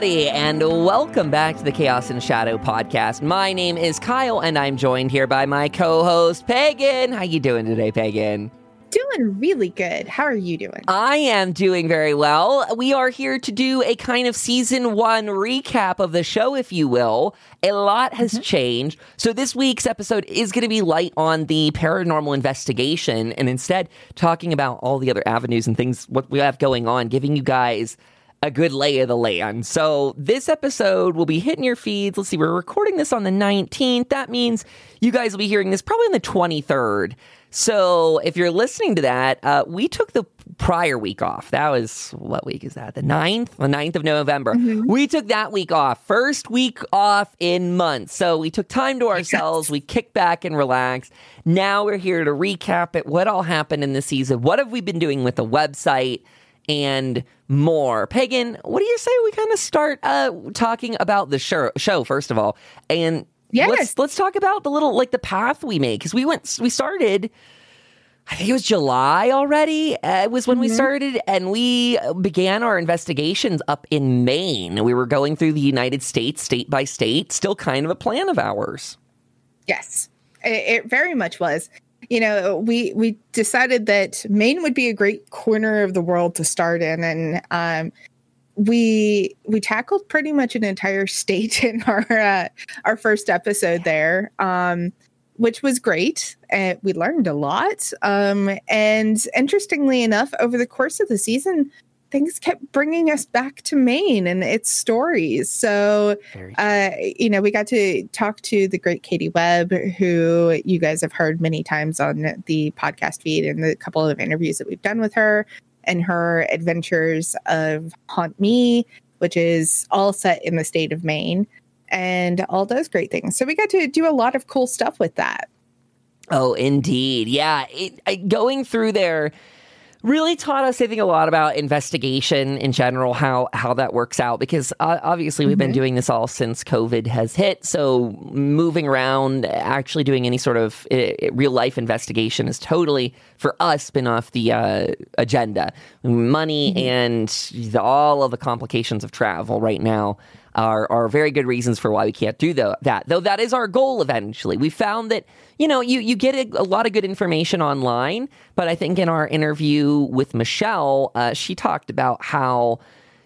Everybody, and welcome back to the Chaos and Shadow podcast. My name is Kyle, and I'm joined here by my co-host Pagan. How you doing today, Pagan? Doing really good. How are you doing? I am doing very well. We are here to do a kind of season one recap of the show, if you will. A lot has mm-hmm. changed. So, this week's episode is going to be light on the paranormal investigation and instead talking about all the other avenues and things, what we have going on, giving you guys a good lay of the land. So this episode will be hitting your feeds. Let's see, we're recording this on the 19th. That means you guys will be hearing this probably on the 23rd. So if you're listening to that, uh, we took the prior week off. That was, what week is that? The 9th? The 9th of November. Mm-hmm. We took that week off. First week off in months. So we took time to ourselves. Yes. We kicked back and relaxed. Now we're here to recap it. What all happened in the season? What have we been doing with the website? And more. Pagan, what do you say we kind of start uh, talking about the show, show first of all, and yes. let's let's talk about the little like the path we made because we went we started. I think it was July already. Uh, it was when mm-hmm. we started, and we began our investigations up in Maine. We were going through the United States, state by state, still kind of a plan of ours. Yes, it, it very much was you know, we we decided that Maine would be a great corner of the world to start in, and um, we we tackled pretty much an entire state in our uh, our first episode there, um, which was great. And we learned a lot. Um, and interestingly enough, over the course of the season, things kept bringing us back to Maine and its stories. So, uh, you know, we got to talk to the great Katie Webb, who you guys have heard many times on the podcast feed and the couple of interviews that we've done with her and her adventures of Haunt Me, which is all set in the state of Maine and all those great things. So we got to do a lot of cool stuff with that. Oh, indeed. Yeah. It, I, going through there, really taught us, I think, a lot about investigation in general, how how that works out. Because uh, obviously, we've mm-hmm. been doing this all since COVID has hit. So moving around, actually doing any sort of uh, real life investigation is totally for us been off the uh, agenda. Money mm-hmm. and the, all of the complications of travel right now are, are very good reasons for why we can't do the, that. Though that is our goal eventually. We found that, you know, you, you get a, a lot of good information online, but I think in our interview with Michelle, uh, she talked about how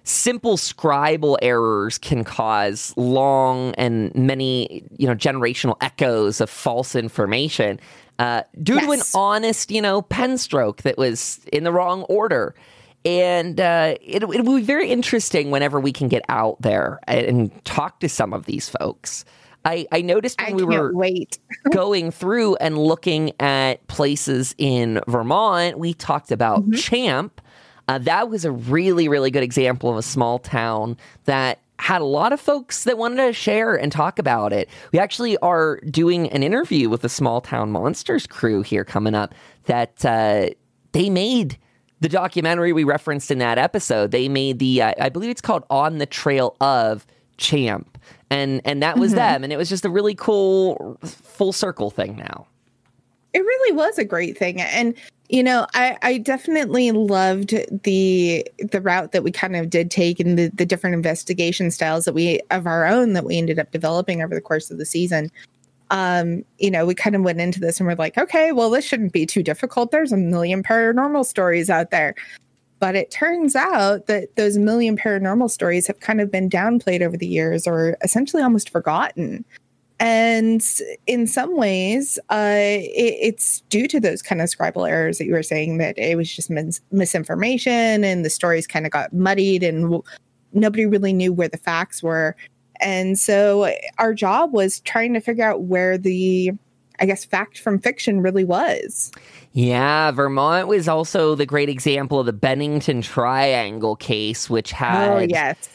simple scribal errors can cause long and many, you know, generational echoes of false information uh, due yes. to an honest, you know, pen stroke that was in the wrong order. And uh, it, it will be very interesting whenever we can get out there and, talk to some of these folks. I, I noticed when I we were wait. going through and looking at places in Vermont, we talked about mm-hmm. Champ. Uh, that was a really, really good example of a small town that had a lot of folks that wanted to share and talk about it. We actually are doing an interview with the Small Town Monsters crew here coming up that uh, they made the documentary we referenced in that episode. They made the, uh, I believe it's called On the Trail of Champ. And, and that was mm-hmm. them. And it was just a really cool full circle thing now. It really was a great thing. And, you know, I, I definitely loved the the route that we kind of did take and the, the different investigation styles that we of our own that we ended up developing over the course of the season um, you know, we kind of went into this and we're like, okay, well, this shouldn't be too difficult. There's a million paranormal stories out there. But it turns out that those million paranormal stories have kind of been downplayed over the years or essentially almost forgotten. And in some ways, uh, it, it's due to those kind of scribal errors that you were saying that it was just mis- misinformation and the stories kind of got muddied and w- nobody really knew where the facts were. And so our job was trying to figure out where the, I guess, fact from fiction really was. Yeah, Vermont was also the great example of the Bennington Triangle case, which oh, had. Oh, yes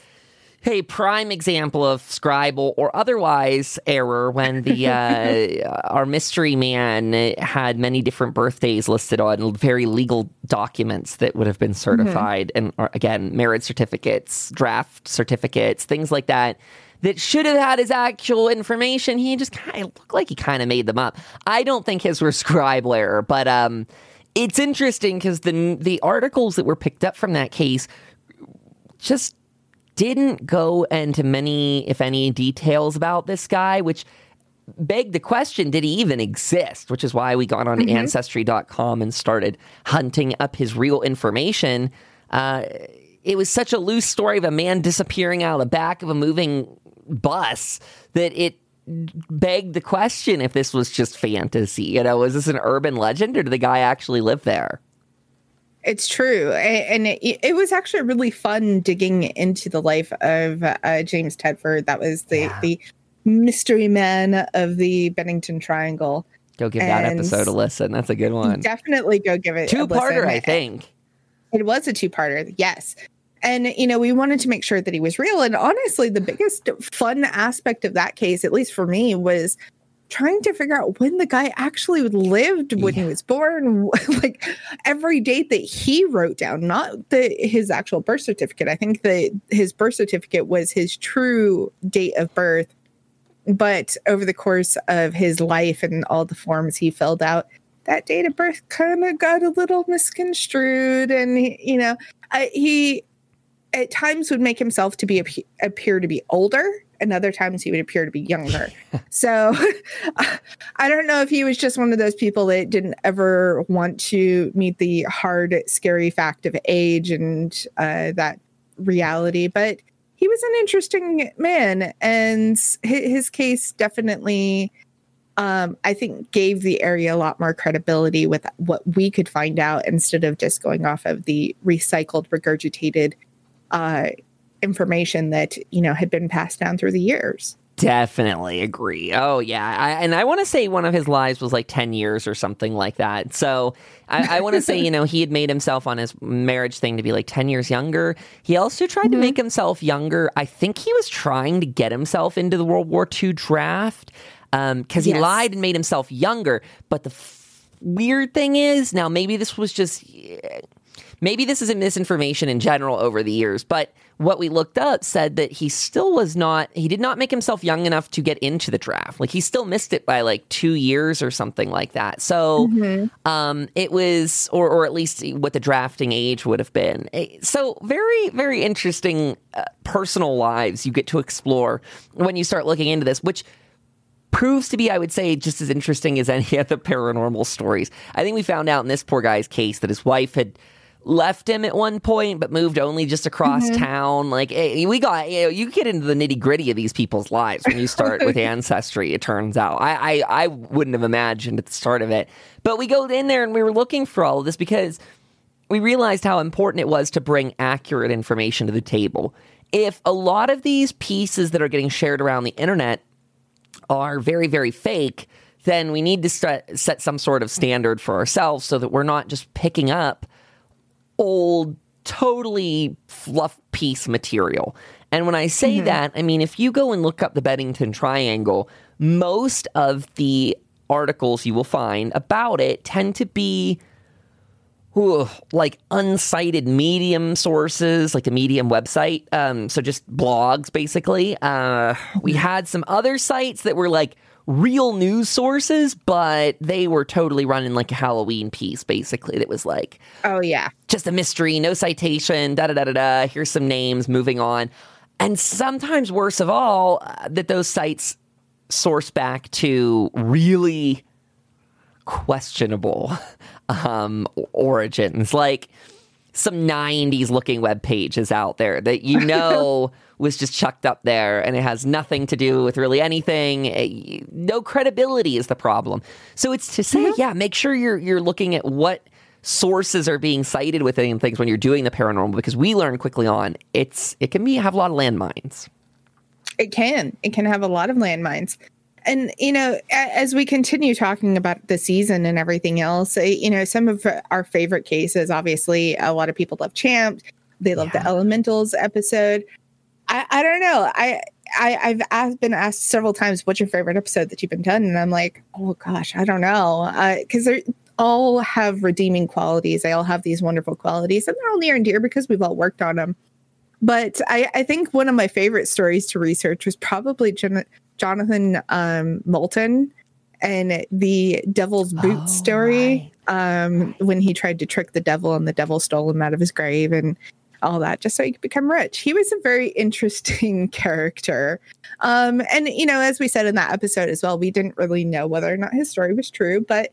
a prime example of scribal or otherwise error when the uh, our mystery man had many different birthdays listed on very legal documents that would have been mm-hmm. certified mm-hmm. and or, again marriage certificates draft certificates things like that that should have had his actual information. He just kind of looked like he kind of made them up. I don't think his were scribal error, but um, it's interesting because the the articles that were picked up from that case just didn't go into many, if any, details about this guy, which begged the question did he even exist? Which is why we got on mm-hmm. Ancestry.com and started hunting up his real information. Uh, it was such a loose story of a man disappearing out of the back of a moving bus that it begged the question if this was just fantasy. You know, was this an urban legend or did the guy actually live there? It's true. And it, it, was actually really fun digging into the life of uh, James Tedford. That was the, yeah. the mystery man of the Bennington Triangle. Go give and that episode a listen. That's a good one. Definitely go give it two parter. I think it was a two parter. Yes. And, you know, we wanted to make sure that he was real. And honestly, the biggest fun aspect of that case, at least for me, was trying to figure out when the guy actually lived when yeah. he was born like every date that he wrote down not the his actual birth certificate i think that his birth certificate was his true date of birth but over the course of his life and all the forms he filled out that date of birth kind of got a little misconstrued and he, you know I, he at times would make himself to be appear to be older and other times he would appear to be younger. So i don't know if he was just one of those people that didn't ever want to meet the hard scary fact of age and uh, that reality but he was an interesting man and his case definitely um, I think gave the area a lot more credibility with what we could find out instead of just going off of the recycled, regurgitated uh, information that you know had been passed down through the years. Definitely agree. Oh yeah, I, and I want to say one of his lives was like ten years or something like that. So I, I want to say you know he had made himself on his marriage thing to be like ten years younger. He also tried mm-hmm. to make himself younger. I think he was trying to get himself into the World War II draft because um, he yes. lied and made himself younger. But the f- weird thing is now maybe this was just maybe this is a misinformation in general over the years, but what we looked up said that he still was not, he did not make himself young enough to get into the draft. Like he still missed it by like two years or something like that. So mm-hmm. um, it was, or, or at least what the drafting age would have been. Eh, so very, very interesting uh, personal lives you get to explore when you start looking into this, which proves to be, I would say, just as interesting as any of the paranormal stories. I think we found out in this poor guy's case that his wife had left him at one point, but moved only just across mm-hmm. town. Like hey, we got, you, know, you get into the nitty gritty of these people's lives when you start with ancestry. It turns out, I, I, I wouldn't have imagined at the start of it, but we go in there and we were looking for all of this because we realized how important it was to bring accurate information to the table. If a lot of these pieces that are getting shared around the internet are very, very fake, then we need to set some sort of standard for ourselves so that we're not just picking up old, totally fluff piece material. And when I say mm-hmm. that, I mean, if you go and look up the Bennington Triangle, most of the articles you will find about it tend to be ooh, like uncited medium sources, like a medium website. Um, so just blogs, basically. Uh, we mm-hmm. had some other sites that were like real news sources, but they were totally running like a Halloween piece, basically. That was like, oh, yeah. Just a mystery, no citation, da da da da da. Here's some names, moving on. And sometimes, worse of all, uh, that those sites source back to really questionable um, origins. Like, some 90s looking web pages out there that you know was just chucked up there and it has nothing to do with really anything. Eh, no credibility is the problem. So it's to say, mm-hmm. yeah, make sure you're you're looking at what sources are being cited within things when you're doing the paranormal because we learn quickly on it's it can be have a lot of landmines. It can. It can have a lot of landmines and you know as we continue talking about the season and everything else eh, you know some of our favorite cases obviously a lot of people love champ they love yeah. the elementals episode I, I don't know. I, I I've asked, been asked several times, "What's your favorite episode that you've been done?" And I'm like, "Oh gosh, I don't know," because uh, they all have redeeming qualities. They all have these wonderful qualities, and they're all near and dear because we've all worked on them. But I, I think one of my favorite stories to research was probably Jon- Jonathan um, Moulton and the Devil's Boot oh, story. Right. Um, when he tried to trick the devil and the devil stole him out of his grave and all that just so he could become rich. He was a very interesting character. Um, and, you know, as we said in that episode as well, we didn't really know whether or not his story was true, but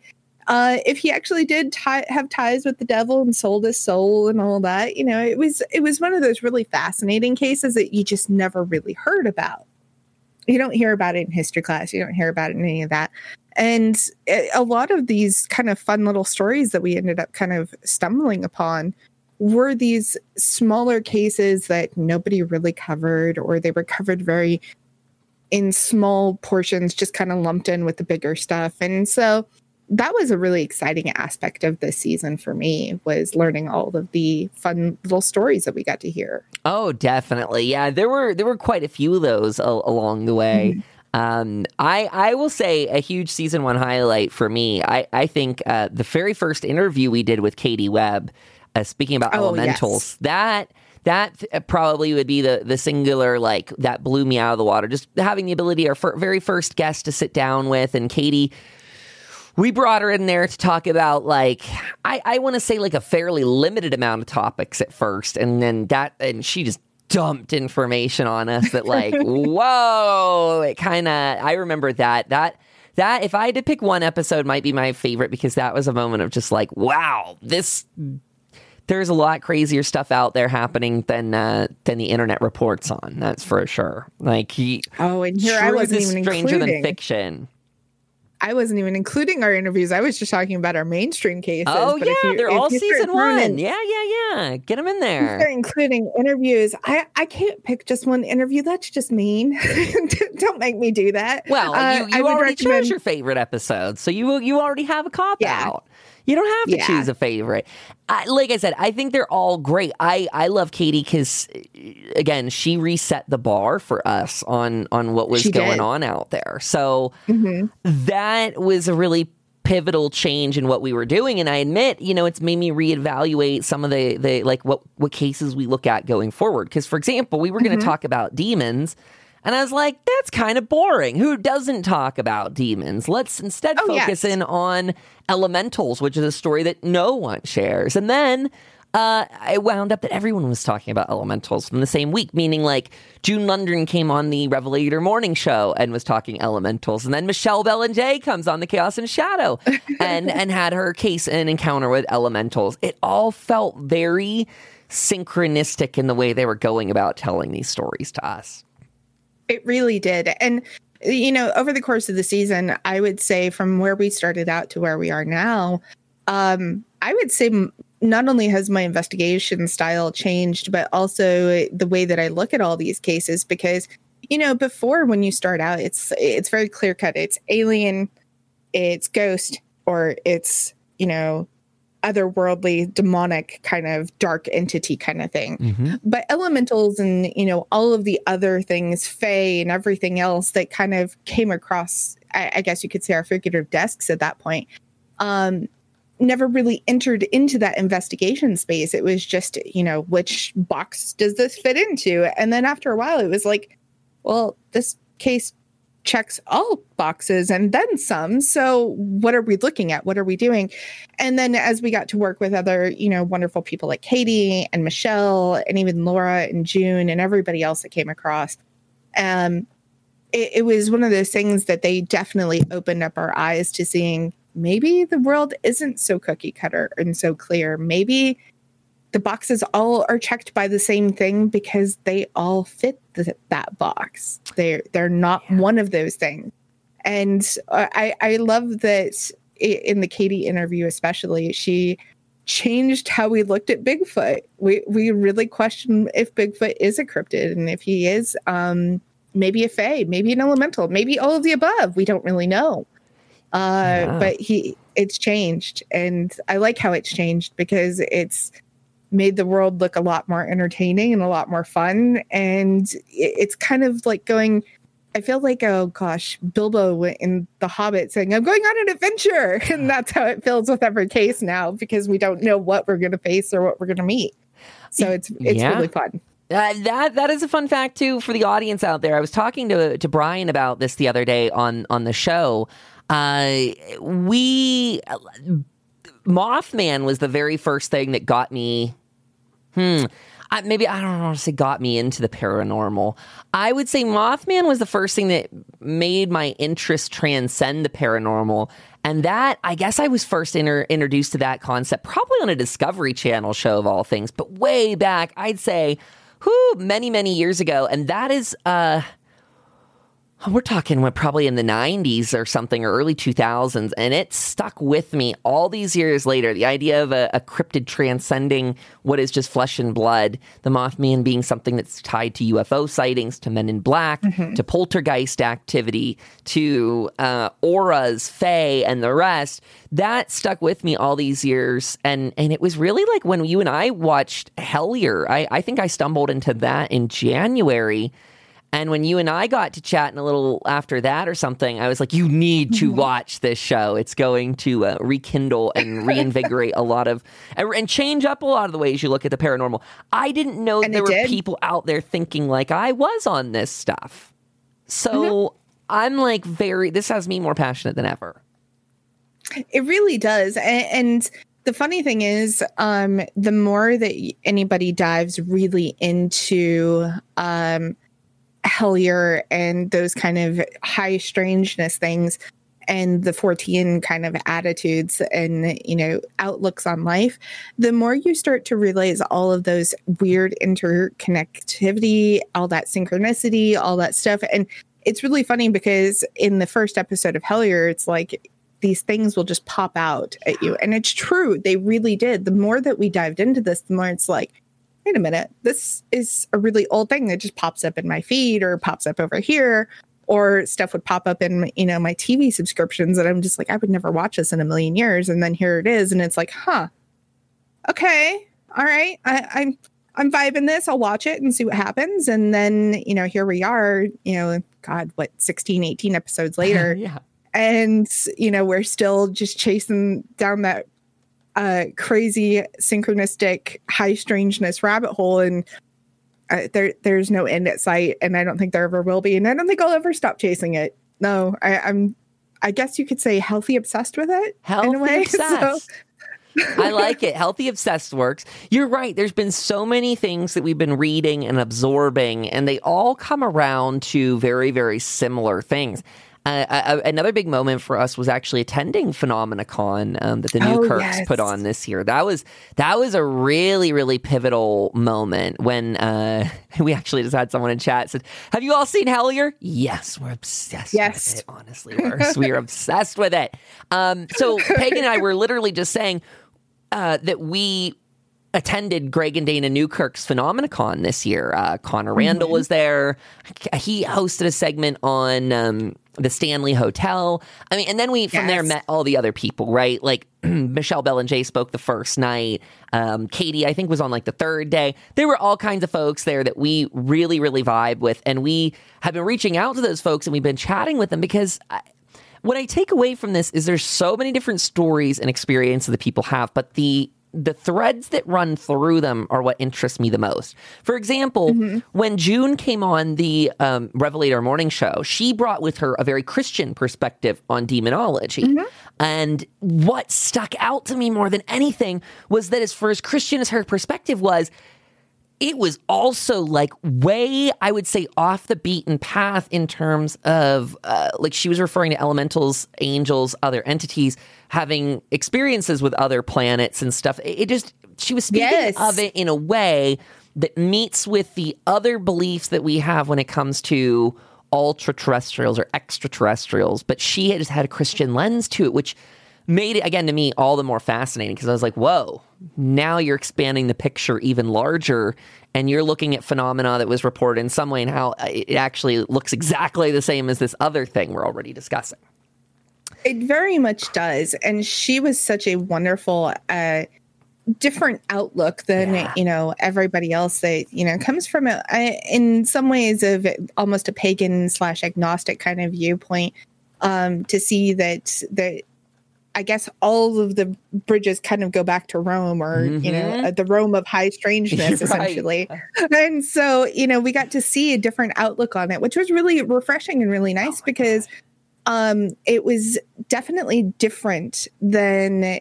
uh, if he actually did tie, have ties with the devil and sold his soul and all that, you know, it was it was one of those really fascinating cases that you just never really heard about. You don't hear about it in history class. You don't hear about it in any of that. And a lot of these kind of fun little stories that we ended up kind of stumbling upon were these smaller cases that nobody really covered, or they were covered very in small portions, just kind of lumped in with the bigger stuff. And so that was a really exciting aspect of this season for me was learning all of the fun little stories that we got to hear. Oh, definitely. Yeah, there were there were quite a few of those along the way. Mm-hmm. Um, I I will say a huge season one highlight for me. I I think uh, the very first interview we did with Katie Webb uh, speaking about oh, elementals. Yes. That that uh, probably would be the the singular like that blew me out of the water. Just having the ability, our f- very first guest to sit down with, and Katie. We brought her in there to talk about like I, I want to say like a fairly limited amount of topics at first, and then that and she just dumped information on us that like whoa it kind of I remember that that that if I had to pick one episode might be my favorite because that was a moment of just like wow this there's a lot crazier stuff out there happening than uh, than the internet reports on. That's for sure. Like he, oh, and here I wasn't even stranger including. than fiction. I wasn't even including our interviews. I was just talking about our mainstream cases. Oh yeah, you, they're all season one. In, yeah, yeah, yeah. Get them in there. They're including interviews. I I can't pick just one interview. That's just mean. Don't make me do that. Well, uh, you, you already recommend... chose your favorite episode, so you you already have a cop yeah. out. You don't have to yeah. choose a favorite. I, like I said, I think they're all great. I, I love Katie because, again, she reset the bar for us on on what was she going did. on out there. So mm-hmm. that was a really pivotal change in what we were doing. And I admit, you know, it's made me reevaluate some of the the like what what cases we look at going forward. Because, for example, we were going to mm-hmm. talk about demons and I was like, that's kind of boring. Who doesn't talk about demons? Let's instead oh, focus yes. in on elementals, which is a story that no one shares. And then uh, I wound up that everyone was talking about elementals from the same week, meaning like June London came on the Revelator morning show and was talking elementals, and then Michelle Belanger comes on the Chaos and Shadow and and had her case and encounter with elementals. It all felt very synchronistic in the way they were going about telling these stories to us. It really did. And, you know, over the course of the season, I would say from where we started out to where we are now, um, I would say not only has my investigation style changed, but also the way that I look at all these cases because, you know, before when you start out, it's it's very clear cut. It's alien, it's ghost, or it's, you know, otherworldly demonic kind of dark entity kind of thing. Mm-hmm. but elementals and you know all of the other things fae and everything else that kind of came across I, I, guess you could say our figurative desks at that point um never really entered into that investigation space. It was just you know which box does this fit into? And then after a while it was like well this case checks all boxes and then some. So what are we looking at? What are we doing? And then as we got to work with other, you know, wonderful people like Katie and Michelle and even Laura and June and everybody else that came across, um, it, it was one of those things that they definitely opened up our eyes to seeing maybe the world isn't so cookie cutter and so clear. Maybe the boxes all are checked by the same thing because they all fit the, that box. They're they're not yeah. one of those things. And I I love that in the Katie interview especially she changed how we looked at Bigfoot. We we really questioned if Bigfoot is a cryptid and if he is um maybe a fae, maybe an elemental, maybe all of the above. We don't really know. Uh yeah. but he it's changed and I like how it's changed because it's made the world look a lot more entertaining and a lot more fun. And it's kind of like going, I feel like, oh gosh, Bilbo went in The Hobbit saying, I'm going on an adventure. And that's how it feels with every case now because we don't know what we're going to face or what we're going to meet. So it's, it's yeah. really fun. Uh, that that is a fun fact too for the audience out there. I was talking to to Brian about this the other day on on the show. Uh, we Mothman was the very first thing that got me. Hmm. I, maybe I don't want to say got me into the paranormal. I would say Mothman was the first thing that made my interest transcend the paranormal. And that, I guess I was first inter- introduced to that concept probably on a Discovery Channel show of all things, but way back, I'd say, whoo, many, many years ago. And that is, uh, we're talking what probably in the 90s or something or early 2000s and it stuck with me all these years later. The idea of a, a, cryptid transcending what is just flesh and blood the mothman being something that's tied to ufo sightings to men in black mm-hmm. to poltergeist activity to uh, auras fae and the rest that stuck with me all these years. And and it was really like when you and i watched hellier. I, I think i stumbled into that in january and when you and I got to chat chatting a little after that or something, I was like, you need to mm-hmm. watch this show. It's going to uh, rekindle and reinvigorate a lot of, and, and, change up a lot of the ways you look at the paranormal. I didn't know and there were did. people out there thinking like I was on this stuff. So mm-hmm. I'm like, very, this has me more passionate than ever. It really does. and, and the funny thing is um, the more that anybody dives really into um, hellier and those kind of high strangeness things and the Fortean kind of attitudes and you know outlooks on life the more you start to realize all of those weird interconnectivity all that synchronicity all that stuff. And it's really funny because in the first episode of hellier it's like these things will just pop out at you. And it's true they really did. The more that we dived into this the more it's like wait a minute, this is a really old thing that just pops up in my feed or pops up over here, or stuff would pop up in you know my TV subscriptions, and I'm just like, I would never watch this in a million years, and then here it is, and it's like, huh, okay, all right, I, I'm I'm vibing this. I'll watch it and see what happens, and then you know here we are, you know, God, what 16, 18 episodes later, yeah. And you know we're still just chasing down that uh, crazy synchronistic high strangeness rabbit hole and uh, there there's no end at sight and i don't think there ever will be and i don't think i'll ever stop chasing it no I, i'm i guess you could say healthy obsessed with it healthy in a way obsessed. So. I like it. Healthy obsessed works. You're right. There's been so many things that we've been reading and absorbing, and they all come around to very, very similar things. Uh, another big moment for us was actually attending PhenomenaCon um, that the New oh, Kirks yes. put on this year. That was that was a really really pivotal moment when uh, we actually just had someone in chat said, "Have you all seen Hellier?" Yes, we're obsessed. Yes, with it, honestly, we're we're obsessed with it. Um, so Pagan and I were literally just saying uh, that we attended Greg and Dana Newkirk's PhenomenaCon this year. Uh, Connor Randall mm-hmm. was there. He hosted a segment on um, the Stanley Hotel. I mean, and then we from yes. there met all the other people, right? Like Michelle Belanger spoke the first night. Um, Katie, I think, was on like the third day. There were all kinds of folks there that we really, really vibe with, and we have been reaching out to those folks and we've been chatting with them because. I, what I take away from this is there's so many different stories and experiences that people have, but the the threads that run through them are what interest me the most. For example, mm-hmm. when June came on the um, Revelator Morning Show, she brought with her a very Christian perspective on demonology. Mm-hmm. And what stuck out to me more than anything was that, as far as Christian as her perspective was, it was also like way, I would say, off the beaten path in terms of uh, like she was referring to elementals, angels, other entities having experiences with other planets and stuff. It just, she was speaking yes. of it in a way that meets with the other beliefs that we have when it comes to ultra terrestrials or extraterrestrials. But she has had a Christian lens to it, which made it again to me all the more fascinating because I was like, whoa, now you're expanding the picture even larger and you're looking at phenomena that was reported in some way and how it actually looks exactly the same as this other thing we're already discussing. It very much does. And she was such a wonderful, uh, different outlook than yeah. you know everybody else that you know comes from a, a, in some ways of almost a pagan slash agnostic kind of viewpoint um to see that that I guess all of the bridges kind of go back to Rome or, mm-hmm. you know, mm-hmm. uh, the Rome of high strangeness, essentially. And so, you know, we got to see a different outlook on it, which was really refreshing and really nice oh because um, it was definitely different than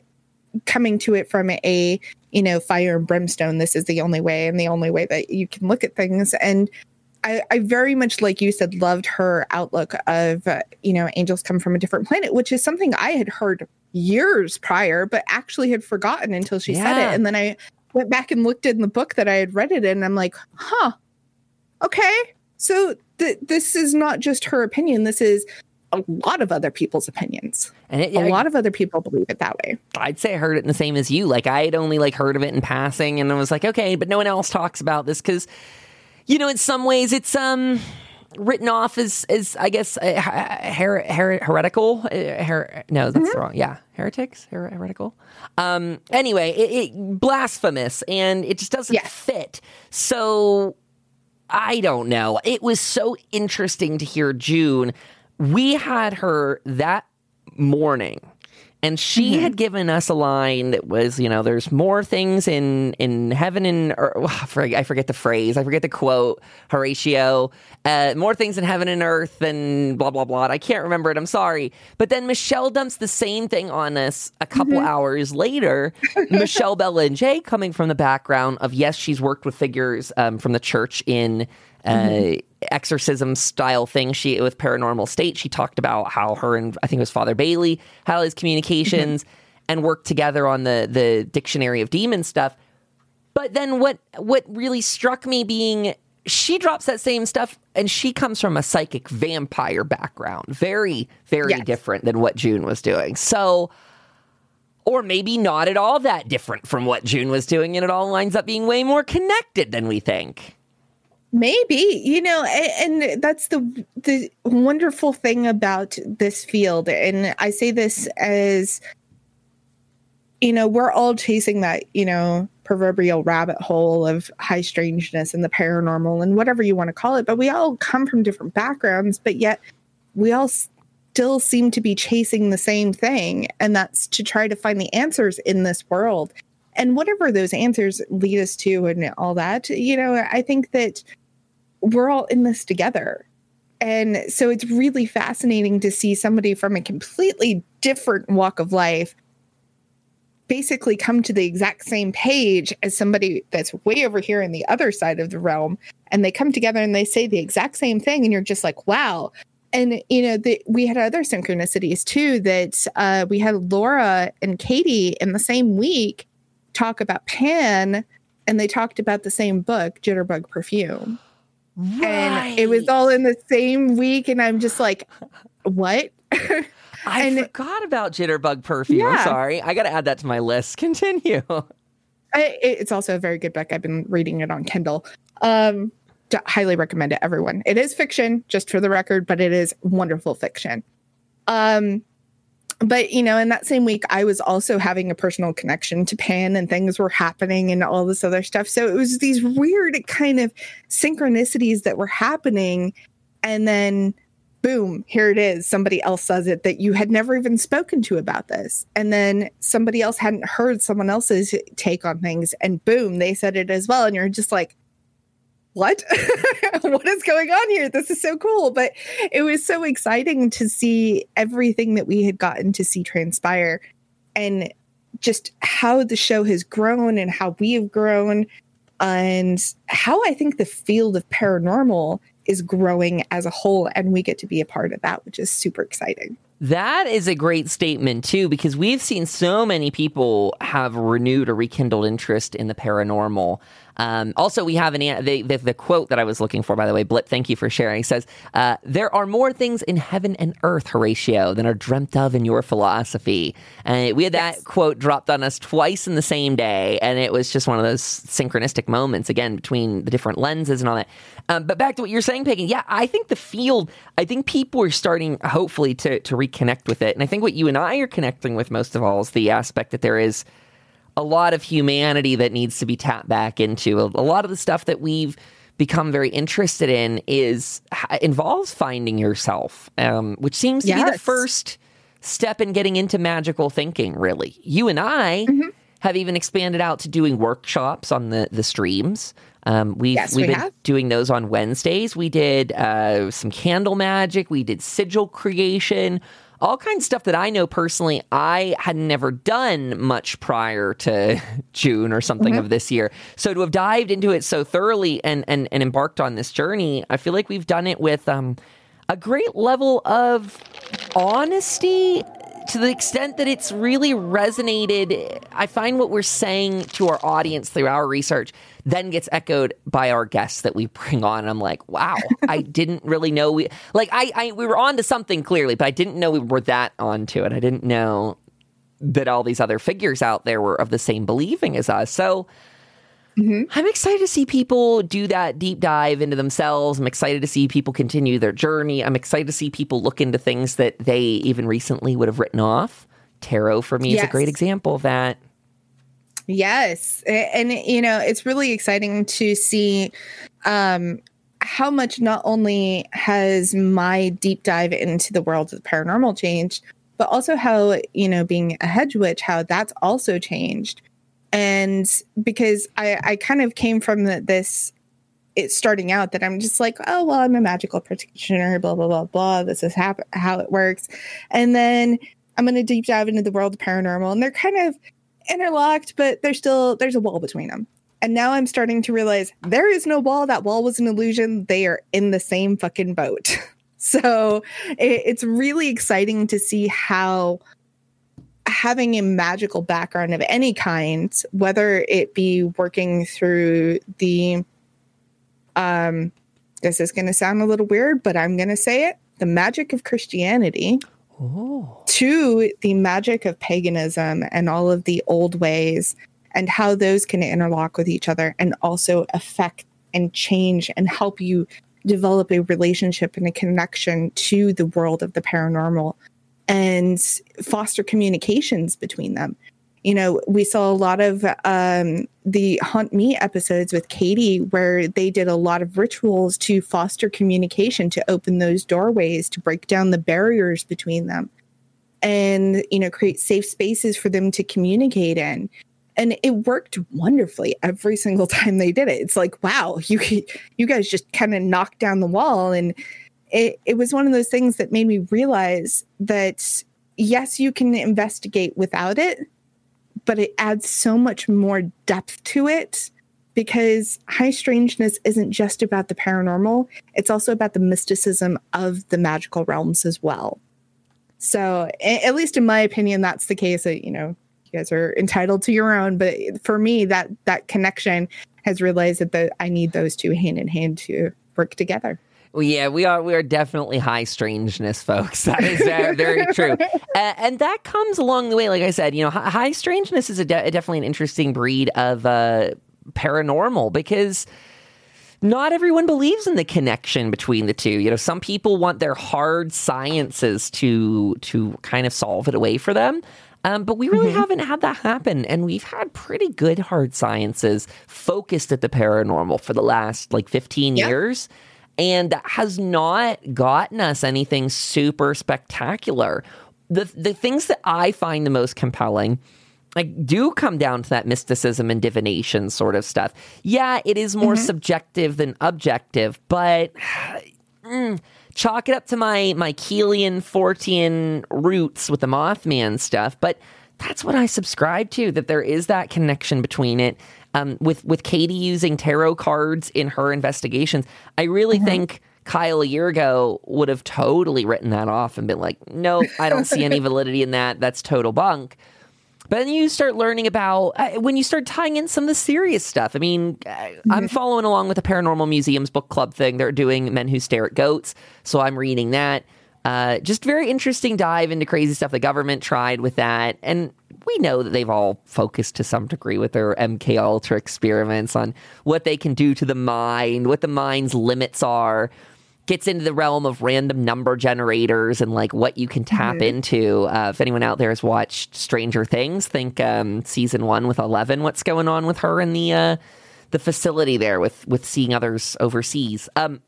coming to it from a you know fire and brimstone this is the only way and the only way that you can look at things and I, I very much, like you said, loved her outlook of, uh, you know, angels come from a different planet, which is something I had heard years prior, but actually had forgotten until she said it. And then I went back and looked in the book that I had read it in, and I'm like, huh, okay. So th- this is not just her opinion. This is a lot of other people's opinions. And it, A lot of other people believe it that way. I'd say I heard it in the same as you. Like I had only like heard of it in passing, and I was like, okay, but no one else talks about this because, you know, in some ways it's um written off as as I guess uh, her, her, heretical. Uh, her, no, that's Mm-hmm. wrong. Yeah, heretics, her, heretical. Um. Anyway, it, it blasphemous, and it just doesn't Yes. fit. So I don't know. It was so interesting to hear June. We had her that morning. And she had given us a line that was, you know, there's more things in in heaven and earth. I forget, the phrase. I forget the quote. Horatio, uh, more things in heaven and earth than blah blah blah. I can't remember it. I'm sorry. But then Michelle dumps the same thing on us a couple hours later. Michelle Belanger coming from the background of yes, she's worked with figures um, from the church in uh, exorcism style thing. She with paranormal state. She talked about how her and I think it was Father Bailey had all his communications and worked together on the the dictionary of demon stuff. But then what what really struck me being she drops that same stuff and she comes from a psychic vampire background. Very, very Yes. different than what June was doing. So or maybe not at all that different from what June was doing, and it all lines up being way more connected than we think. Maybe you know, and, that's the the wonderful thing about this field. And I say this as you know, we're all chasing that you know proverbial rabbit hole of high strangeness and the paranormal and whatever you want to call it. But we all come from different backgrounds, but yet we all still seem to be chasing the same thing, and that's to try to find the answers in this world. And whatever those answers lead us to, and all that, you know, I think that we're all in this together. And so it's really fascinating to see somebody from a completely different walk of life basically come to the exact same page as somebody that's way over here in the other side of the realm. And they come together and they say the exact same thing. And you're just like, wow. And, you know, the, we had other synchronicities too that uh, we had Laura and Katie in the same week talk about Pan. And they talked about the same book, Jitterbug Perfume Right. and it was all in the same week and i'm just like what I and- forgot about Jitterbug perfume. I'm Yeah. sorry. I got to add that to my list. Continue. I, it's also a very good book i've been reading it on kindle um highly recommend it everyone it is fiction just for the record but it is wonderful fiction um but you know in that same week i was also having a personal connection to pan and things were happening and all this other stuff. So it was these weird kind of synchronicities that were happening. And then boom here it is. Somebody else says it that you had never even spoken to about this. And then somebody else hadn't heard someone else's take on things. And boom they said it as well. And you're just like what what is going on here this is so cool but it was so exciting to see everything that we had gotten to see transpire and just how the show has grown and how we have grown and how I think the field of paranormal is growing as a whole and we get to be a part of that which is super exciting. That is a great statement too, because we've seen so many people have renewed or rekindled interest in the paranormal. Um, also, we have an the, the the quote that I was looking for, by the way. Blip, thank you for sharing. Says uh, there are more things in heaven and earth, Horatio, than are dreamt of in your philosophy. And we had that Yes. quote dropped on us twice in the same day, and it was just one of those synchronistic moments again between the different lenses and all that. Um, but back to what you're saying, Pagan. Yeah, I think the field. I think people are starting, hopefully, to to reconnect with it. And I think what you and I are connecting with most of all is the aspect that there is a lot of humanity that needs to be tapped back into. A, a lot of the stuff that we've become very interested in is involves finding yourself, um, which seems to be the first step in getting into magical thinking. Really, you and I Mm-hmm. have even expanded out to doing workshops on the the streams. Um, we've Yes, we've we been have. doing those on Wednesdays. We did uh, some candle magic. We did sigil creation. All kinds of stuff that I know personally I had never done much prior to June or something mm-hmm. of this year. So to have dived into it so thoroughly and, and, and embarked on this journey, I feel like we've done it with um, a great level of honesty to the extent that it's really resonated. I find what we're saying to our audience through our research then gets echoed by our guests that we bring on. I'm like, wow, I didn't really know we like I, I we were on to something clearly, but I didn't know we were that onto it. I didn't know that all these other figures out there were of the same believing as us. So Mm-hmm. I'm excited to see people do that deep dive into themselves. I'm excited to see people continue their journey. I'm excited to see people look into things that they even recently would have written off. Tarot for me yes. is a great example of that. Yes. And, you know, it's really exciting to see um, how much not only has my deep dive into the world of paranormal changed, but also how, you know, being a hedge witch, how that's also changed and because I, I kind of came from the, this it starting out that I'm just like, oh well, I'm a magical practitioner, blah blah blah blah. This is how how it works, and then I'm going to deep dive into the world of paranormal, and they're kind of interlocked, but there's still there's a wall between them. And now I'm starting to realize there is no wall. That wall was an illusion. They are in the same fucking boat. so it, it's really exciting to see how having a magical background of any kind, whether it be working through the, um, this is going to sound a little weird, but I'm going to say it the magic of Christianity oh. to the magic of paganism and all of the old ways and how those can interlock with each other and also affect and change and help you develop a relationship and a connection to the world of the paranormal and foster communications between them. You know, we saw a lot of um, the Haunt Me episodes with Katie, where they did a lot of rituals to foster communication, to open those doorways, to break down the barriers between them, and, you know, create safe spaces for them to communicate in. And it worked wonderfully every single time they did it. It's like, wow, you you guys just kind of knocked down the wall and it, it was one of those things that made me realize that yes, you can investigate without it, but it adds so much more depth to it because high strangeness isn't just about the paranormal, it's also about the mysticism of the magical realms as well. So, at least in my opinion, that's the case. That, you know, you guys are entitled to your own, but for me, that that connection has realized that the, I need those two hand in hand to work together. Well, yeah, we are. We are definitely high strangeness, folks. That is very, very true, and, and, that comes along the way. Like I said, you know, high strangeness is a de- definitely an interesting breed of uh, paranormal because not everyone believes in the connection between the two. You know, some people want their hard sciences to to kind of solve it away for them. Um, but we really mm-hmm. haven't had that happen. And we've had pretty good hard sciences focused at the paranormal for the last like 15 yep. years and has not gotten us anything super spectacular. The the things that I find the most compelling like do come down to that mysticism and divination sort of stuff. Yeah, it is more mm-hmm. subjective than objective, but mm, chalk it up to my my Keelian Fortean roots with the Mothman stuff, but that's what I subscribe to that there is that connection between it um, with with Katie using tarot cards in her investigations, I really mm-hmm. think Kyle a year ago would have totally written that off and been like, "No, I don't see any validity in that. That's total bunk." But then you start learning about uh, when you start tying in some of the serious stuff. I mean, uh, mm-hmm. I'm following along with the Paranormal Museums book club thing. They're doing Men Who Stare at Goats, so I'm reading that. Uh, just very interesting dive into crazy stuff the government tried with that, and we know that they've all focused to some degree with their MK Ultra experiments on what they can do to the mind, what the mind's limits are. Gets into the realm of random number generators and like what you can tap mm-hmm. into. Uh, if anyone out there has watched Stranger Things, think um, season one with Eleven. What's going on with her in the uh, the facility there with with seeing others overseas? Um,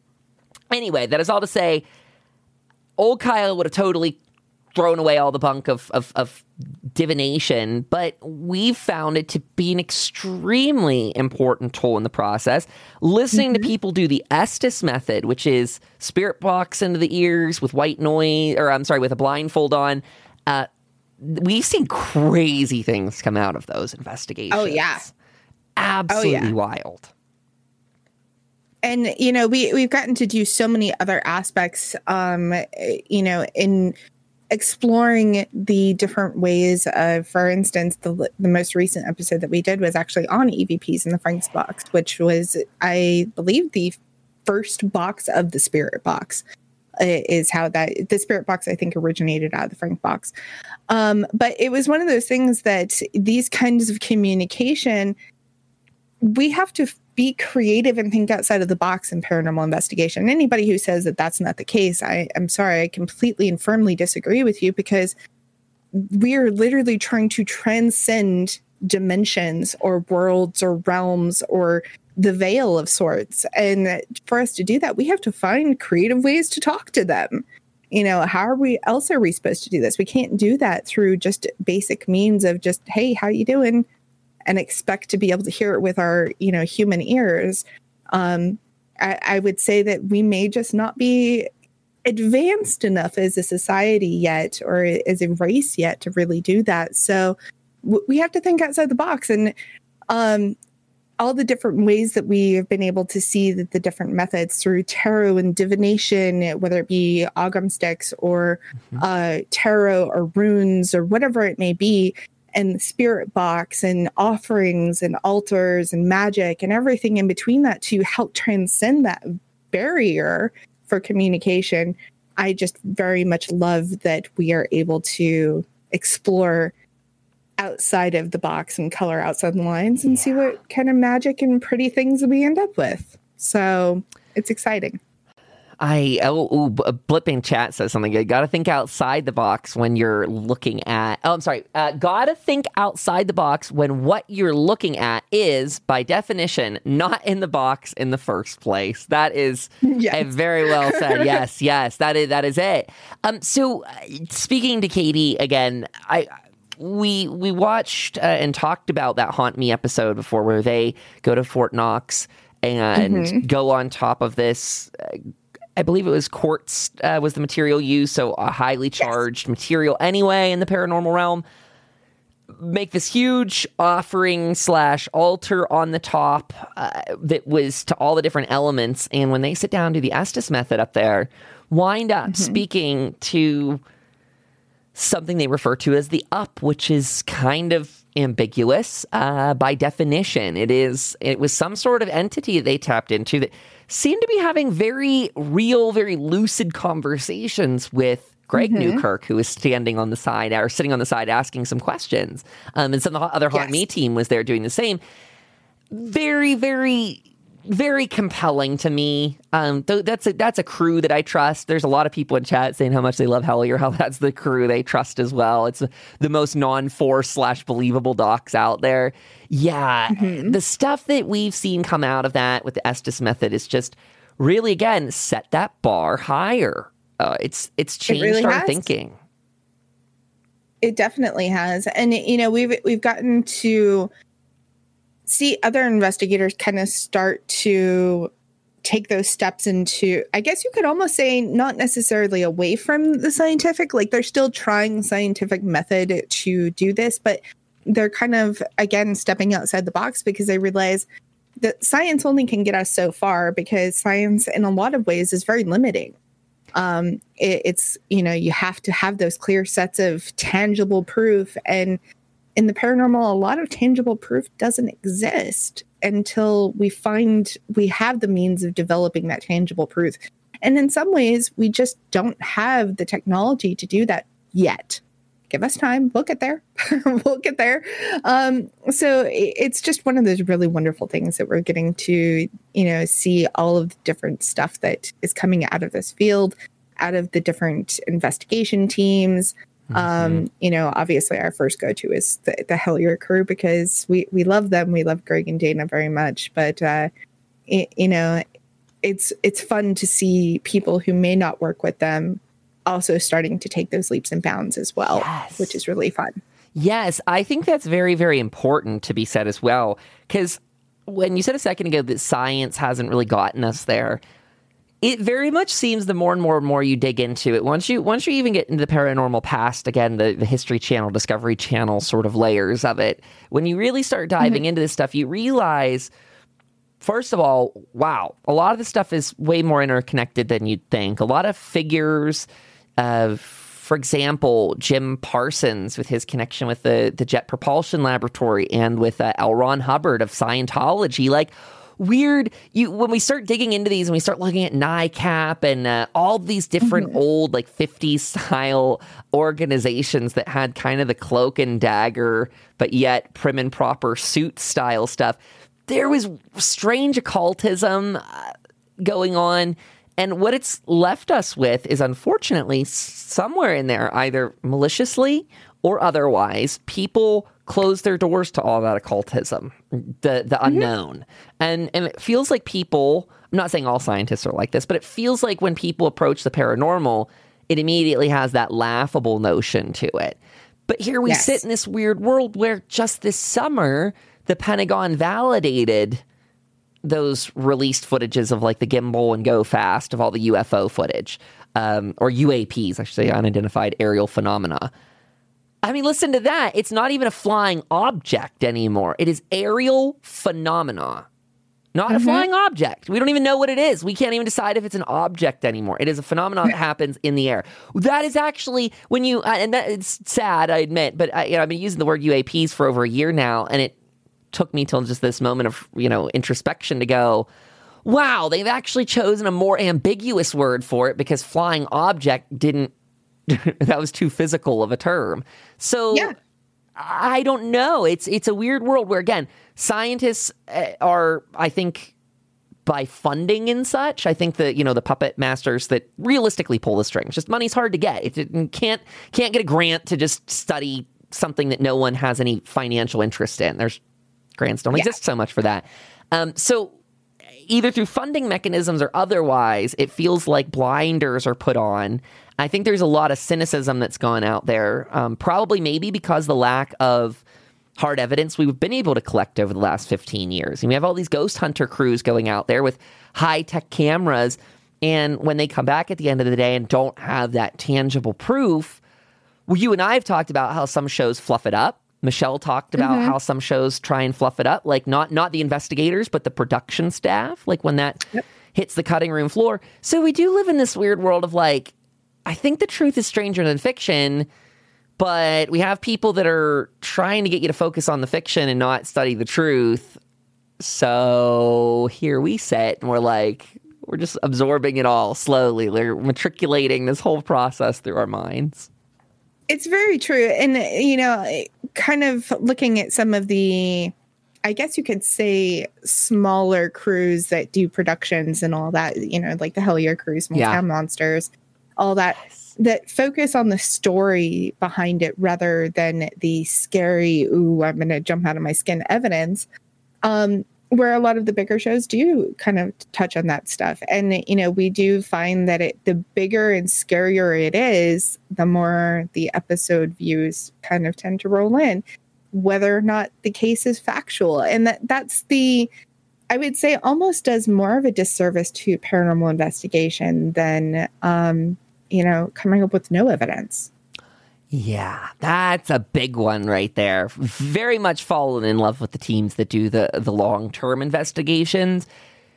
anyway, that is all to say, old Kyle would have totally thrown away all the bunk of, of, of divination, but we've found it to be an extremely important tool in the process. Listening mm-hmm. to people do the Estes method, which is spirit box into the ears with white noise, or I'm sorry, with a blindfold on. Uh, we've seen crazy things come out of those investigations. Oh yeah, absolutely oh, yeah. wild. And you know, we we've gotten to do so many other aspects. Um, you know, in exploring the different ways of, for instance, the, the most recent episode that we did was actually on EVPs in the Frank's box, which was, I believe, the first box of the Spirit box. Is how that the spirit box I think originated out of the Frank box, um, but it was one of those things that these kinds of communication we have to be creative and think outside of the box in paranormal investigation. Anybody who says that that's not the case, I, am sorry, I completely and firmly disagree with you because we're literally trying to transcend dimensions or worlds or realms or the veil of sorts. And for us to do that, we have to find creative ways to talk to them. You know, how are we else are we supposed to do this? We can't do that through just basic means of just, hey, how you doing? And expect to be able to hear it with our you know human ears um, I, I would say that we may just not be advanced enough as a society yet or as a race yet to really do that so w- we have to think outside the box and um, all the different ways that we have been able to see that the different methods through tarot and divination, whether it be ogham sticks or mm-hmm. uh, tarot or runes or whatever it may be, and spirit box and offerings and altars and magic and everything in between that to help transcend that barrier for communication. I just very much love that we are able to explore outside of the box and color outside the lines and yeah. see what kind of magic and pretty things we end up with. So it's exciting. I oh, oh blipping chat says something good. Got to think outside the box when you're looking at. Oh, I'm sorry. Uh, Got to think outside the box when what you're looking at is, by definition, not in the box in the first place. That is yes. very well said. yes, yes, that is that is it. Um, so uh, speaking to Katie again, I we we watched uh, and talked about that haunt me episode before, where they go to Fort Knox and mm-hmm. go on top of this uh, I believe it was quartz uh, was the material used, so a highly charged yes. material anyway in the paranormal realm. Make this huge offering slash altar on the top uh, that was to all the different elements, and when they sit down to the Estes method up there, wind up mm-hmm. speaking to something they refer to as the up, which is kind of ambiguous uh, by definition. It is it was some sort of entity they tapped into that seemed to be having very real, very lucid conversations with Greg mm-hmm. Newkirk, who was standing on the side or sitting on the side asking some questions. Um, and some of the other Haunt yes. Me team was there doing the same. Very, very very compelling to me. Um, th- that's a that's a crew that I trust. There's a lot of people in chat saying how much they love Hellier, how that's the crew they trust as well. It's the most non-force slash believable docs out there. Yeah, mm-hmm. the stuff that we've seen come out of that with the Estes method is just really again set that bar higher. Uh, it's it's changed it really our has. thinking. It definitely has, and you know we've we've gotten to see other investigators kind of start to take those steps into i guess you could almost say not necessarily away from the scientific like they're still trying scientific method to do this but they're kind of again stepping outside the box because they realize that science only can get us so far because science in a lot of ways is very limiting. Um, it, it's you know you have to have those clear sets of tangible proof and in the paranormal, a lot of tangible proof doesn't exist until we find we have the means of developing that tangible proof. And in some ways, we just don't have the technology to do that yet. Give us time. We'll get there. we'll get there. Um, so it's just one of those really wonderful things that we're getting to, you know, see all of the different stuff that is coming out of this field, out of the different investigation teams, mm-hmm. Um, you know, obviously our first go to is the, the Hellier crew because we, we love them. We love Greg and Dana very much, but, uh, it, you know, it's, it's fun to see people who may not work with them also starting to take those leaps and bounds as well, yes. which is really fun. Yes, I think that's very, very important to be said as well. Because when you said a second ago that science hasn't really gotten us there, it very much seems the more and more and more you dig into it, once you once you even get into the paranormal past, again, the, the History Channel, Discovery Channel sort of layers of it, when you really start diving into this stuff, you realize first of all, wow, a lot of the stuff is way more interconnected than you'd think. A lot of figures of for example, Jim Parsons with his connection with the, the Jet Propulsion Laboratory and with uh, L. Ron Hubbard of Scientology, like weird. You when we start digging into these and we start looking at NICAP and uh, all these different mm-hmm. old like 50s style organizations that had kind of the cloak and dagger, but yet prim and proper suit style stuff. There was strange occultism uh, going on and what it's left us with is unfortunately somewhere in there, either maliciously or otherwise, people close their doors to all that occultism, the the mm-hmm. unknown. And and it feels like people, I'm not saying all scientists are like this, but it feels like when people approach the paranormal, it immediately has that laughable notion to it. But here we yes. sit in this weird world where just this summer, the Pentagon validated those released footages of like the gimbal and go fast of all the UFO footage, um, or UAPs, I should say, unidentified aerial phenomena. I mean, listen to that. It's not even a flying object anymore. It is aerial phenomena, not mm-hmm. a flying object. We don't even know what it is. We can't even decide if it's an object anymore. It is a phenomenon that happens in the air. That is actually when you, uh, and that, it's sad, I admit, but I, you know, I've been using the word UAPs for over a year now, and it took me till just this moment of you know introspection to go wow they've actually chosen a more ambiguous word for it because flying object didn't that was too physical of a term so yeah. i don't know it's it's a weird world where again scientists eh, are i think by funding and such i think that you know the puppet masters that realistically pull the strings just money's hard to get it, it can't can't get a grant to just study something that no one has any financial interest in there's grants don't yeah. exist so much for that. Um, so either through funding mechanisms or otherwise, it feels like blinders are put on. I think there's a lot of cynicism that's gone out there, um, probably maybe because the lack of hard evidence we've been able to collect over the last 15 years. And we have all these ghost hunter crews going out there with high tech cameras. And when they come back at the end of the day and don't have that tangible proof, well, you and I have talked about how some shows fluff it up. Michelle talked about mm-hmm. how some shows try and fluff it up, like not not the investigators, but the production staff. Like when that yep. hits the cutting room floor. So we do live in this weird world of like, I think the truth is stranger than fiction, but we have people that are trying to get you to focus on the fiction and not study the truth. So here we sit and we're like, we're just absorbing it all slowly. We're matriculating this whole process through our minds. It's very true. And, you know, kind of looking at some of the, I guess you could say, smaller crews that do productions and all that, you know, like the Hellier crews, Small yeah. Monsters, all that, that focus on the story behind it rather than the scary, ooh, I'm going to jump out of my skin evidence. Um, where a lot of the bigger shows do kind of touch on that stuff and you know we do find that it the bigger and scarier it is the more the episode views kind of tend to roll in whether or not the case is factual and that that's the i would say almost does more of a disservice to paranormal investigation than um you know coming up with no evidence yeah, that's a big one right there. Very much fallen in love with the teams that do the the long term investigations.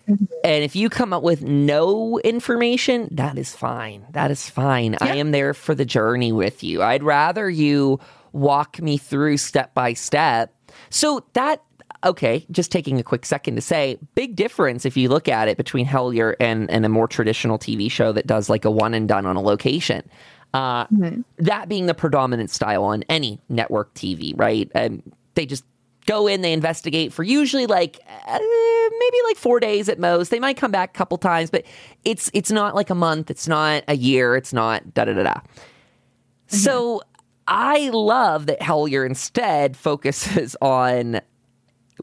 Mm-hmm. And if you come up with no information, that is fine. That is fine. Yeah. I am there for the journey with you. I'd rather you walk me through step by step. So that okay, just taking a quick second to say, big difference if you look at it between Hellier and, and a more traditional TV show that does like a one and done on a location. Uh, mm-hmm. That being the predominant style on any network TV, right? And they just go in, they investigate for usually like uh, maybe like four days at most. They might come back a couple times, but it's it's not like a month, it's not a year, it's not da da da da. Mm-hmm. So I love that Hellier instead focuses on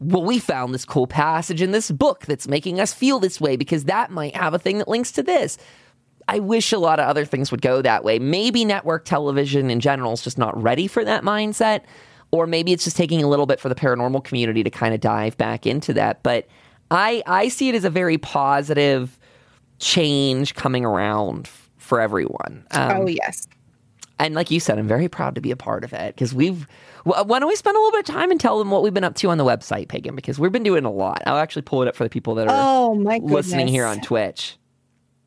well, we found this cool passage in this book that's making us feel this way because that might have a thing that links to this. I wish a lot of other things would go that way. Maybe network television in general is just not ready for that mindset. or maybe it's just taking a little bit for the paranormal community to kind of dive back into that. But I I see it as a very positive change coming around f- for everyone. Um, oh yes. and like you said, I'm very proud to be a part of it because we've. Wh- Why don't we spend a little bit of time and tell them what we've been up to on the website, Pagan? Because we've been doing a lot. I'll actually pull it up for the people that are Oh my goodness. listening here on Twitch.